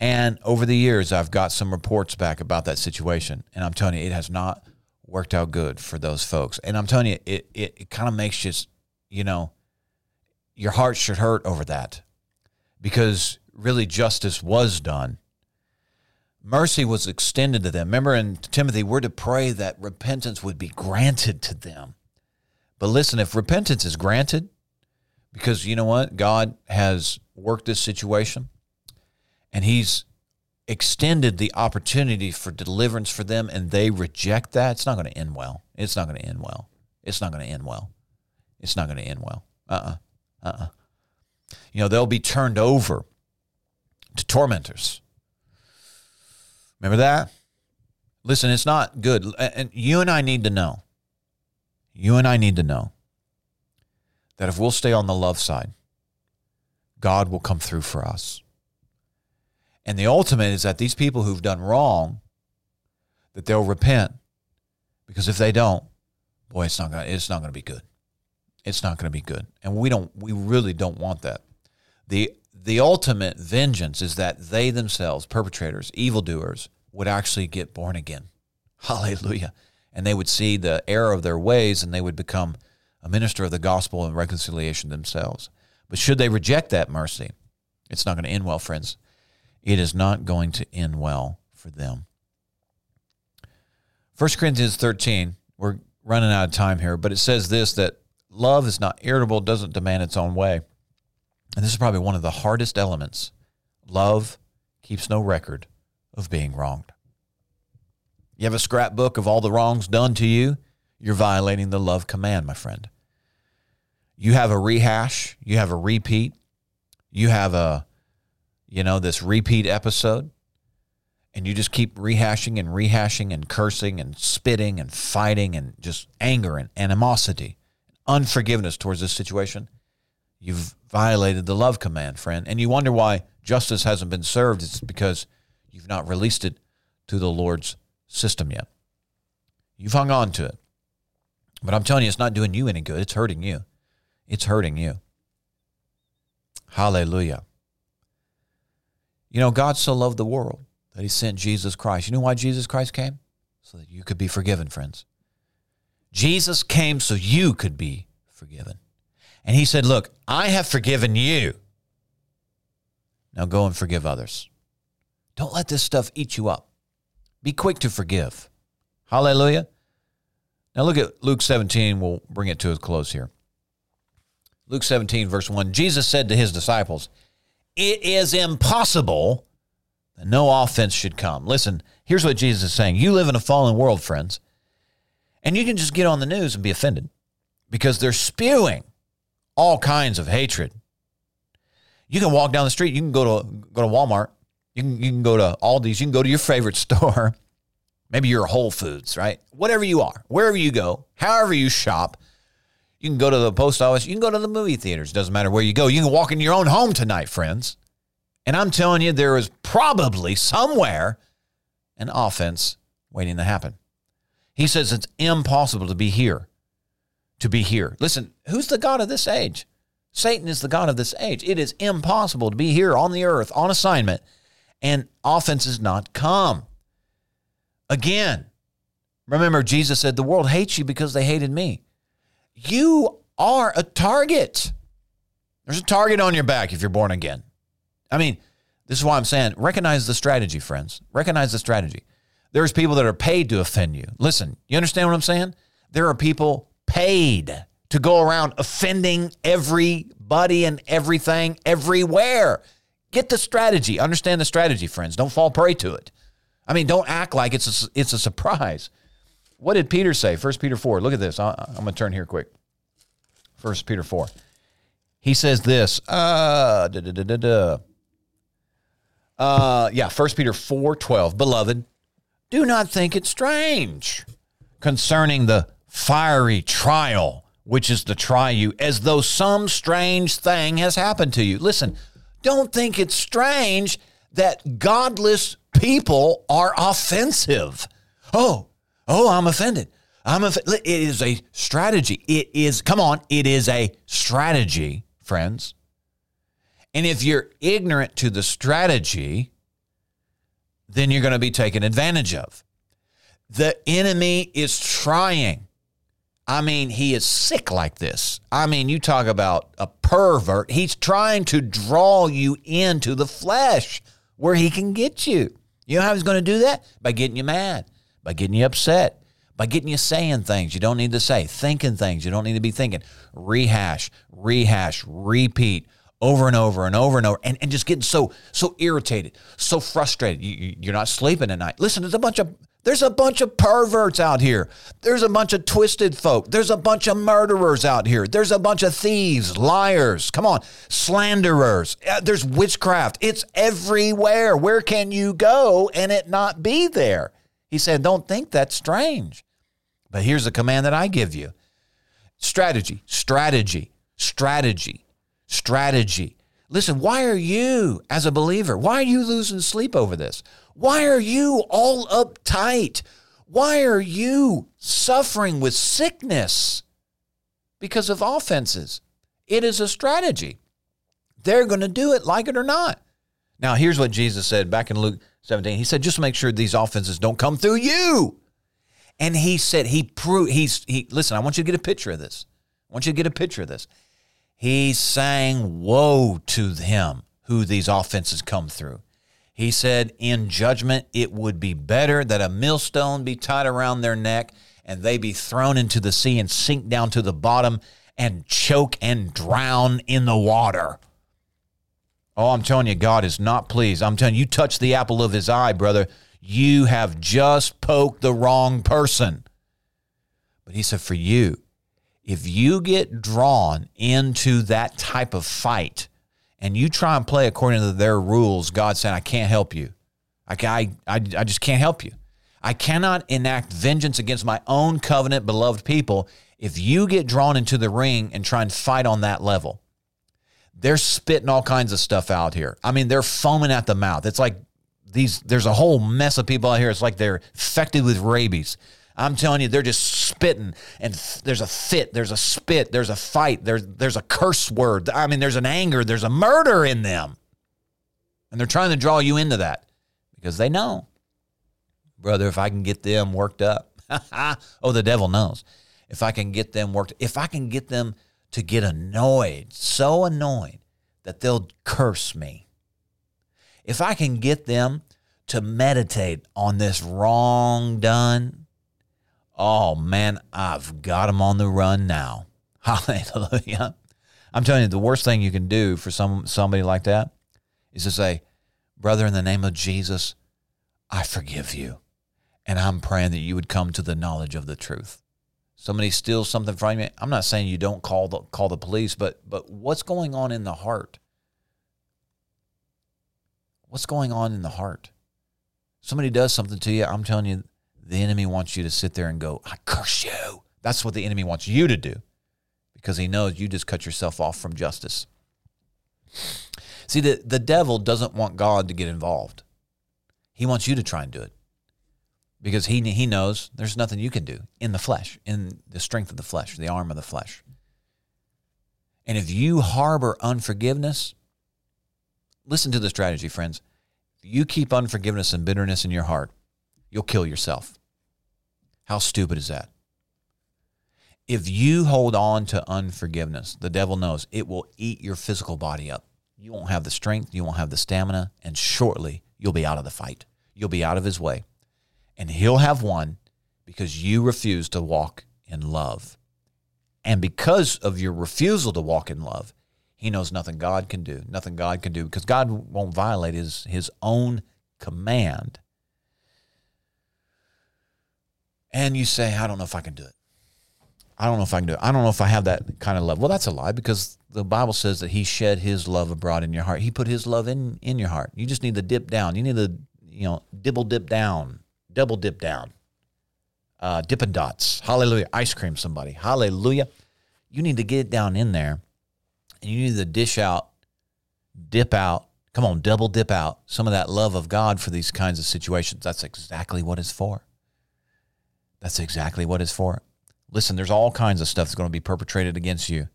And over the years, I've got some reports back about that situation. And I'm telling you, it has not worked out good for those folks. And I'm telling you, it, it, it kind of makes you, you know, your heart should hurt over that because really justice was done. Mercy was extended to them. Remember in Timothy, we're to pray that repentance would be granted to them. But listen, if repentance is granted, because you know what? God has worked this situation and He's extended the opportunity for deliverance for them and they reject that, it's not going to end well. It's not going to end well. It's not going to end well. It's not going to end well. Uh uh-uh. uh. Uh-uh. You know, they'll be turned over to tormentors. Remember that? Listen, it's not good. And you and I need to know. You and I need to know that if we'll stay on the love side, God will come through for us. And the ultimate is that these people who've done wrong, that they'll repent. Because if they don't, boy, it's not gonna it's not gonna be good it's not to be good. And we don't we really don't want that. The the ultimate vengeance is that they themselves, perpetrators, evildoers, would actually get born again. Hallelujah. And they would see the error of their ways and they would become a minister of the gospel and reconciliation themselves. But should they reject that mercy, it's not going to end well, friends. It is not going to end well for them. 1 Corinthians 13, we're running out of time here, but it says this that Love is not irritable, doesn't demand its own way. And this is probably one of the hardest elements. Love keeps no record of being wronged. You have a scrapbook of all the wrongs done to you, you're violating the love command, my friend. You have a rehash, you have a repeat, you have a, you know, this repeat episode, and you just keep rehashing and rehashing and cursing and spitting and fighting and just anger and animosity unforgiveness towards this situation, you've violated the love command, friend. And you wonder why justice hasn't been served. It's because you've not released it to the Lord's system yet. You've hung on to it. But I'm telling you, it's not doing you any good. It's hurting you. It's hurting you. Hallelujah. You know, God so loved the world that he sent Jesus Christ. You know why Jesus Christ came? So that you could be forgiven, friends. Jesus came so you could be forgiven. And he said, Look, I have forgiven you. Now go and forgive others. Don't let this stuff eat you up. Be quick to forgive. Hallelujah. Now look at Luke 17. We'll bring it to a close here. Luke 17, verse 1 Jesus said to his disciples, It is impossible that no offense should come. Listen, here's what Jesus is saying. You live in a fallen world, friends. And you can just get on the news and be offended because they're spewing all kinds of hatred. You can walk down the street, you can go to go to Walmart, you can you can go to Aldi's, you can go to your favorite store. Maybe you're Whole Foods, right? Whatever you are, wherever you go, however you shop, you can go to the post office, you can go to the movie theaters, doesn't matter where you go. You can walk in your own home tonight, friends. And I'm telling you, there is probably somewhere an offense waiting to happen. He says it's impossible to be here. To be here. Listen, who's the God of this age? Satan is the God of this age. It is impossible to be here on the earth on assignment and offense offenses not come. Again, remember, Jesus said, The world hates you because they hated me. You are a target. There's a target on your back if you're born again. I mean, this is why I'm saying recognize the strategy, friends. Recognize the strategy. There's people that are paid to offend you. Listen, you understand what I'm saying? There are people paid to go around offending everybody and everything everywhere. Get the strategy. Understand the strategy, friends. Don't fall prey to it. I mean, don't act like it's a, it's a surprise. What did Peter say? First Peter 4. Look at this. I, am going to turn here quick. First Peter 4. He says this. Uh, uh, yeah, First Peter 4 12. Beloved, do not think it strange concerning the fiery trial which is to try you as though some strange thing has happened to you. Listen, don't think it's strange that godless people are offensive. Oh, oh, I'm offended. I'm off- it is a strategy. It is come on, it is a strategy, friends. And if you're ignorant to the strategy, then you're going to be taken advantage of. The enemy is trying. I mean, he is sick like this. I mean, you talk about a pervert. He's trying to draw you into the flesh where he can get you. You know how he's going to do that? By getting you mad, by getting you upset, by getting you saying things you don't need to say, thinking things you don't need to be thinking. Rehash, rehash, repeat over and over and over and over and, and just getting so so irritated, so frustrated. You, you're not sleeping at night. Listen, there's a bunch of there's a bunch of perverts out here. There's a bunch of twisted folk. There's a bunch of murderers out here. There's a bunch of thieves, liars. Come on, slanderers. Uh, there's witchcraft. It's everywhere. Where can you go and it not be there? He said, Don't think that's strange. But here's the command that I give you strategy, strategy, strategy, strategy. Listen, why are you, as a believer, why are you losing sleep over this? Why are you all uptight? Why are you suffering with sickness? Because of offenses. It is a strategy. They're going to do it, like it or not. Now, here's what Jesus said back in Luke 17. He said, just make sure these offenses don't come through you. And he said, he proved, he's, he, listen, I want you to get a picture of this. I want you to get a picture of this. He's saying, woe to him who these offenses come through. He said, in judgment, it would be better that a millstone be tied around their neck and they be thrown into the sea and sink down to the bottom and choke and drown in the water. Oh, I'm telling you, God is not pleased. I'm telling you, you touch the apple of his eye, brother. You have just poked the wrong person. But he said, for you, if you get drawn into that type of fight, and you try and play according to their rules, God said, I can't help you. I, I, I, I just can't help you. I cannot enact vengeance against my own covenant, beloved people, if you get drawn into the ring and try and fight on that level. They're spitting all kinds of stuff out here. I mean, they're foaming at the mouth. It's like these, there's a whole mess of people out here. It's like they're infected with rabies. I'm telling you, they're just spitting, and there's a fit, there's a spit, there's a fight, there's there's a curse word. I mean, there's an anger, there's a murder in them, and they're trying to draw you into that because they know, brother. If I can get them worked up, oh, the devil knows. If I can get them worked, if I can get them to get annoyed, so annoyed that they'll curse me. If I can get them to meditate on this wrong done Oh man, I've got them on the run now. Hallelujah. I'm telling you, the worst thing you can do for some somebody like that is to say, Brother, in the name of Jesus, I forgive you. And I'm praying that you would come to the knowledge of the truth. Somebody steals something from you. I'm not saying you don't call the call the police, but but what's going on in the heart? What's going on in the heart? Somebody does something to you, I'm telling you, the enemy wants you to sit there and go, I curse you. That's what the enemy wants you to do because he knows you just cut yourself off from justice. See, the, the devil doesn't want God to get involved. He wants you to try and do it because he, he knows there's nothing you can do in the flesh, in the strength of the flesh, the arm of the flesh. And if you harbor unforgiveness, listen to the strategy, friends. If you keep unforgiveness and bitterness in your heart, you'll kill yourself. How stupid is that? If you hold on to unforgiveness, the devil knows it will eat your physical body up. You won't have the strength, you won't have the stamina, and shortly you'll be out of the fight. You'll be out of his way. And he'll have won because you refuse to walk in love. And because of your refusal to walk in love, he knows nothing God can do, nothing God can do, because God won't violate his, his own command. And you say, I don't know if I can do it. I don't know if I can do it. I don't know if I have that kind of love. Well, that's a lie because the Bible says that he shed his love abroad in your heart. He put his love in in your heart. You just need to dip down. You need to, you know, dibble dip down, double dip down. Uh, Dippin' Dots. Hallelujah. Ice cream, somebody. Hallelujah. You need to get it down in there and you need to dish out, dip out, come on, double dip out some of that love of God for these kinds of situations. That's exactly what it's for. That's exactly what it's for. Listen, there's all kinds of stuff that's going to be perpetrated against you.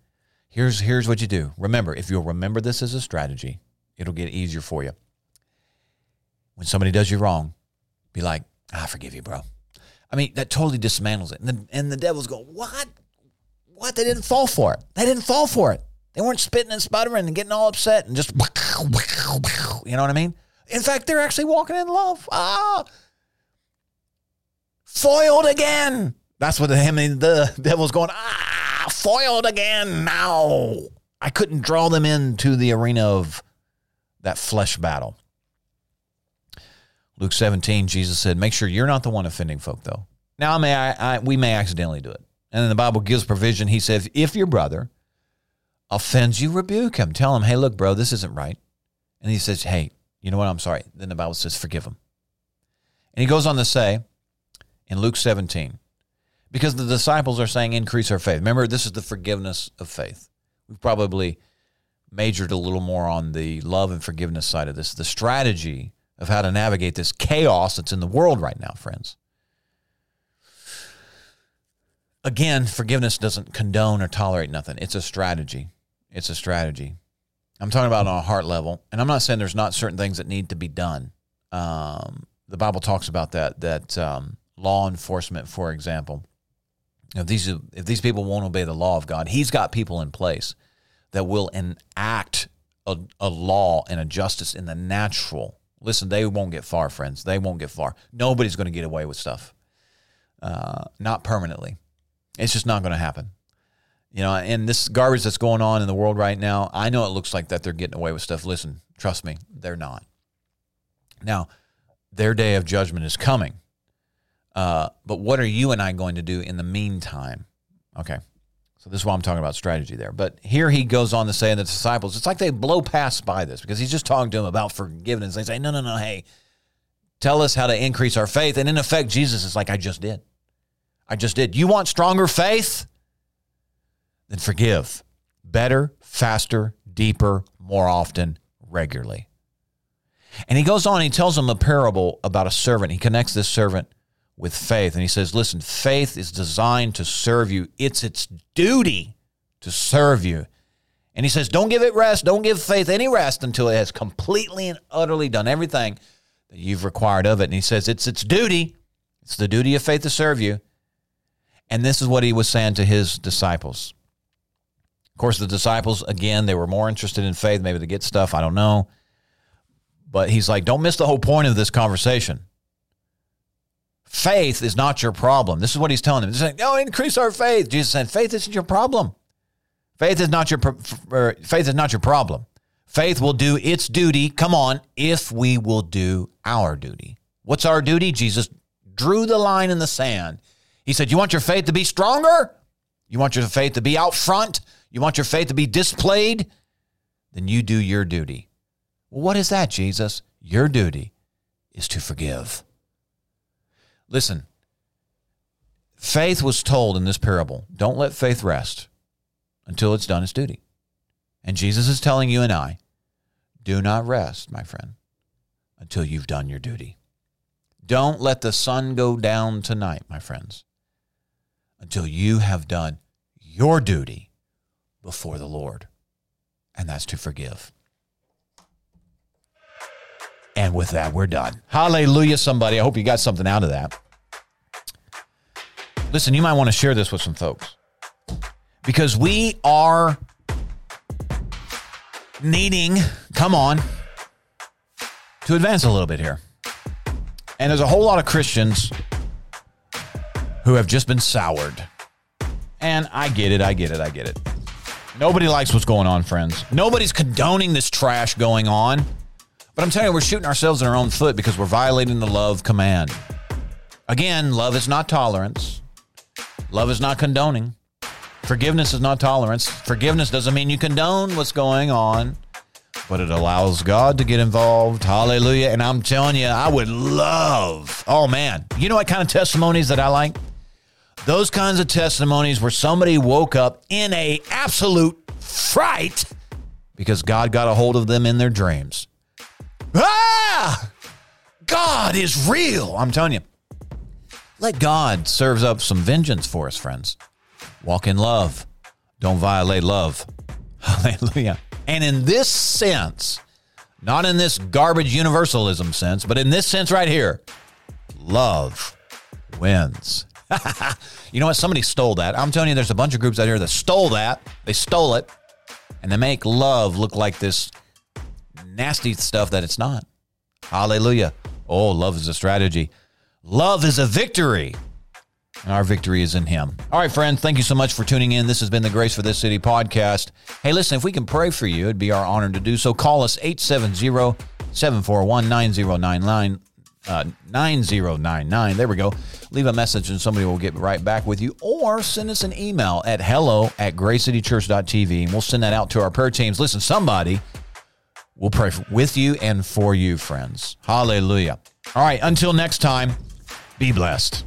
Here's here's what you do. Remember, if you'll remember this as a strategy, it'll get easier for you. When somebody does you wrong, be like, "I forgive you, bro." I mean, that totally dismantles it. And the, and the devil's going, "What? What? They didn't fall for it. They didn't fall for it. They weren't spitting and sputtering and getting all upset and just, you know what I mean? In fact, they're actually walking in love. Ah, foiled again. That's what the, I mean, the devil's going, ah, foiled again. Now I couldn't draw them into the arena of that flesh battle. Luke 17, Jesus said, make sure you're not the one offending folk, though. Now, may I, I we may accidentally do it. And then the Bible gives provision. He says, if your brother offends you, rebuke him. Tell him, hey, look, bro, this isn't right. And he says, hey, you know what? I'm sorry. Then the Bible says, forgive him. And he goes on to say in Luke 17, because the disciples are saying, increase our faith. Remember, this is the forgiveness of faith. We've probably majored a little more on the love and forgiveness side of this, the strategy of how to navigate this chaos that's in the world right now, friends. Again, forgiveness doesn't condone or tolerate nothing. It's a strategy. It's a strategy. I'm talking about on a heart level, and I'm not saying there's not certain things that need to be done. Um, the Bible talks about that. That um, law enforcement, for example, if these if these people won't obey the law of God, He's got people in place that will enact a, a law and a justice in the natural. Listen, they won't get far, friends. They won't get far. Nobody's going to get away with stuff, uh, not permanently. It's just not going to happen. You know, and this garbage that's going on in the world right now, I know it looks like that they're getting away with stuff. Listen, trust me, they're not. Now, their day of judgment is coming. Uh, but what are you and I going to do in the meantime? Okay. So this is why I'm talking about strategy there. But here he goes on to say, and the disciples, it's like they blow past by this because he's just talking to them about forgiveness. They say, no, no, no, hey, tell us how to increase our faith. And in effect, Jesus is like, I just did. I just did. You want stronger faith? Then forgive. Better, faster, deeper, more often, regularly. And he goes on, he tells them a parable about a servant. He connects this servant with faith. And he says, Listen, faith is designed to serve you, it's its duty to serve you. And he says, Don't give it rest. Don't give faith any rest until it has completely and utterly done everything that you've required of it. And he says, It's its duty. It's the duty of faith to serve you. And this is what he was saying to his disciples. Of course, the disciples, again, they were more interested in faith, maybe to get stuff. I don't know. But he's like, don't miss the whole point of this conversation. Faith is not your problem. This is what he's telling them. He's saying, no, increase our faith. Jesus said, faith isn't your problem. Faith is not your er, faith is not your problem. Faith will do its duty. Come on, if we will do our duty. What's our duty? Jesus drew the line in the sand. He said, "You want your faith to be stronger? You want your faith to be out front? You want your faith to be displayed? Then you do your duty." What is that, Jesus? Your duty is to forgive. Listen, faith was told in this parable don't let faith rest until it's done its duty. And Jesus is telling you and I do not rest, my friend, until you've done your duty. Don't let the sun go down tonight, my friends, until you have done your duty before the Lord, and that's to forgive. And with that, we're done. Hallelujah, somebody. I hope you got something out of that. Listen, you might want to share this with some folks because we are needing, come on, to advance a little bit here. And there's a whole lot of Christians who have just been soured. And I get it. I get it. I get it. Nobody likes what's going on, friends. Nobody's condoning this trash going on. But I'm telling you, we're shooting ourselves in our own foot because we're violating the love command. Again, love is not tolerance. Love is not condoning. Forgiveness is not tolerance. Forgiveness doesn't mean you condone what's going on, but it allows God to get involved. Hallelujah. And I'm telling you, I would love, oh man, you know what kind of testimonies that I like? Those kinds of testimonies where somebody woke up in a absolute fright because God got a hold of them in their dreams. Ah! God is real. I'm telling you. Let God serve up some vengeance for us, friends. Walk in love. Don't violate love. Hallelujah. And in this sense, not in this garbage universalism sense, but in this sense right here, love wins. you know what? Somebody stole that. I'm telling you, there's a bunch of groups out here that stole that. They stole it, and they make love look like this nasty stuff that it's not. Hallelujah. Oh, love is a strategy. Love is a victory. And our victory is in Him. All right, friends, thank you so much for tuning in. This has been the Grace for This City podcast. Hey, listen, if we can pray for you, it'd be our honor to do so. Call us 870 741 9099. Uh, 9099. There we go. Leave a message and somebody will get right back with you. Or send us an email at hello at gracecitychurch.tv and we'll send that out to our prayer teams. Listen, somebody We'll pray for, with you and for you, friends. Hallelujah. All right, until next time, be blessed.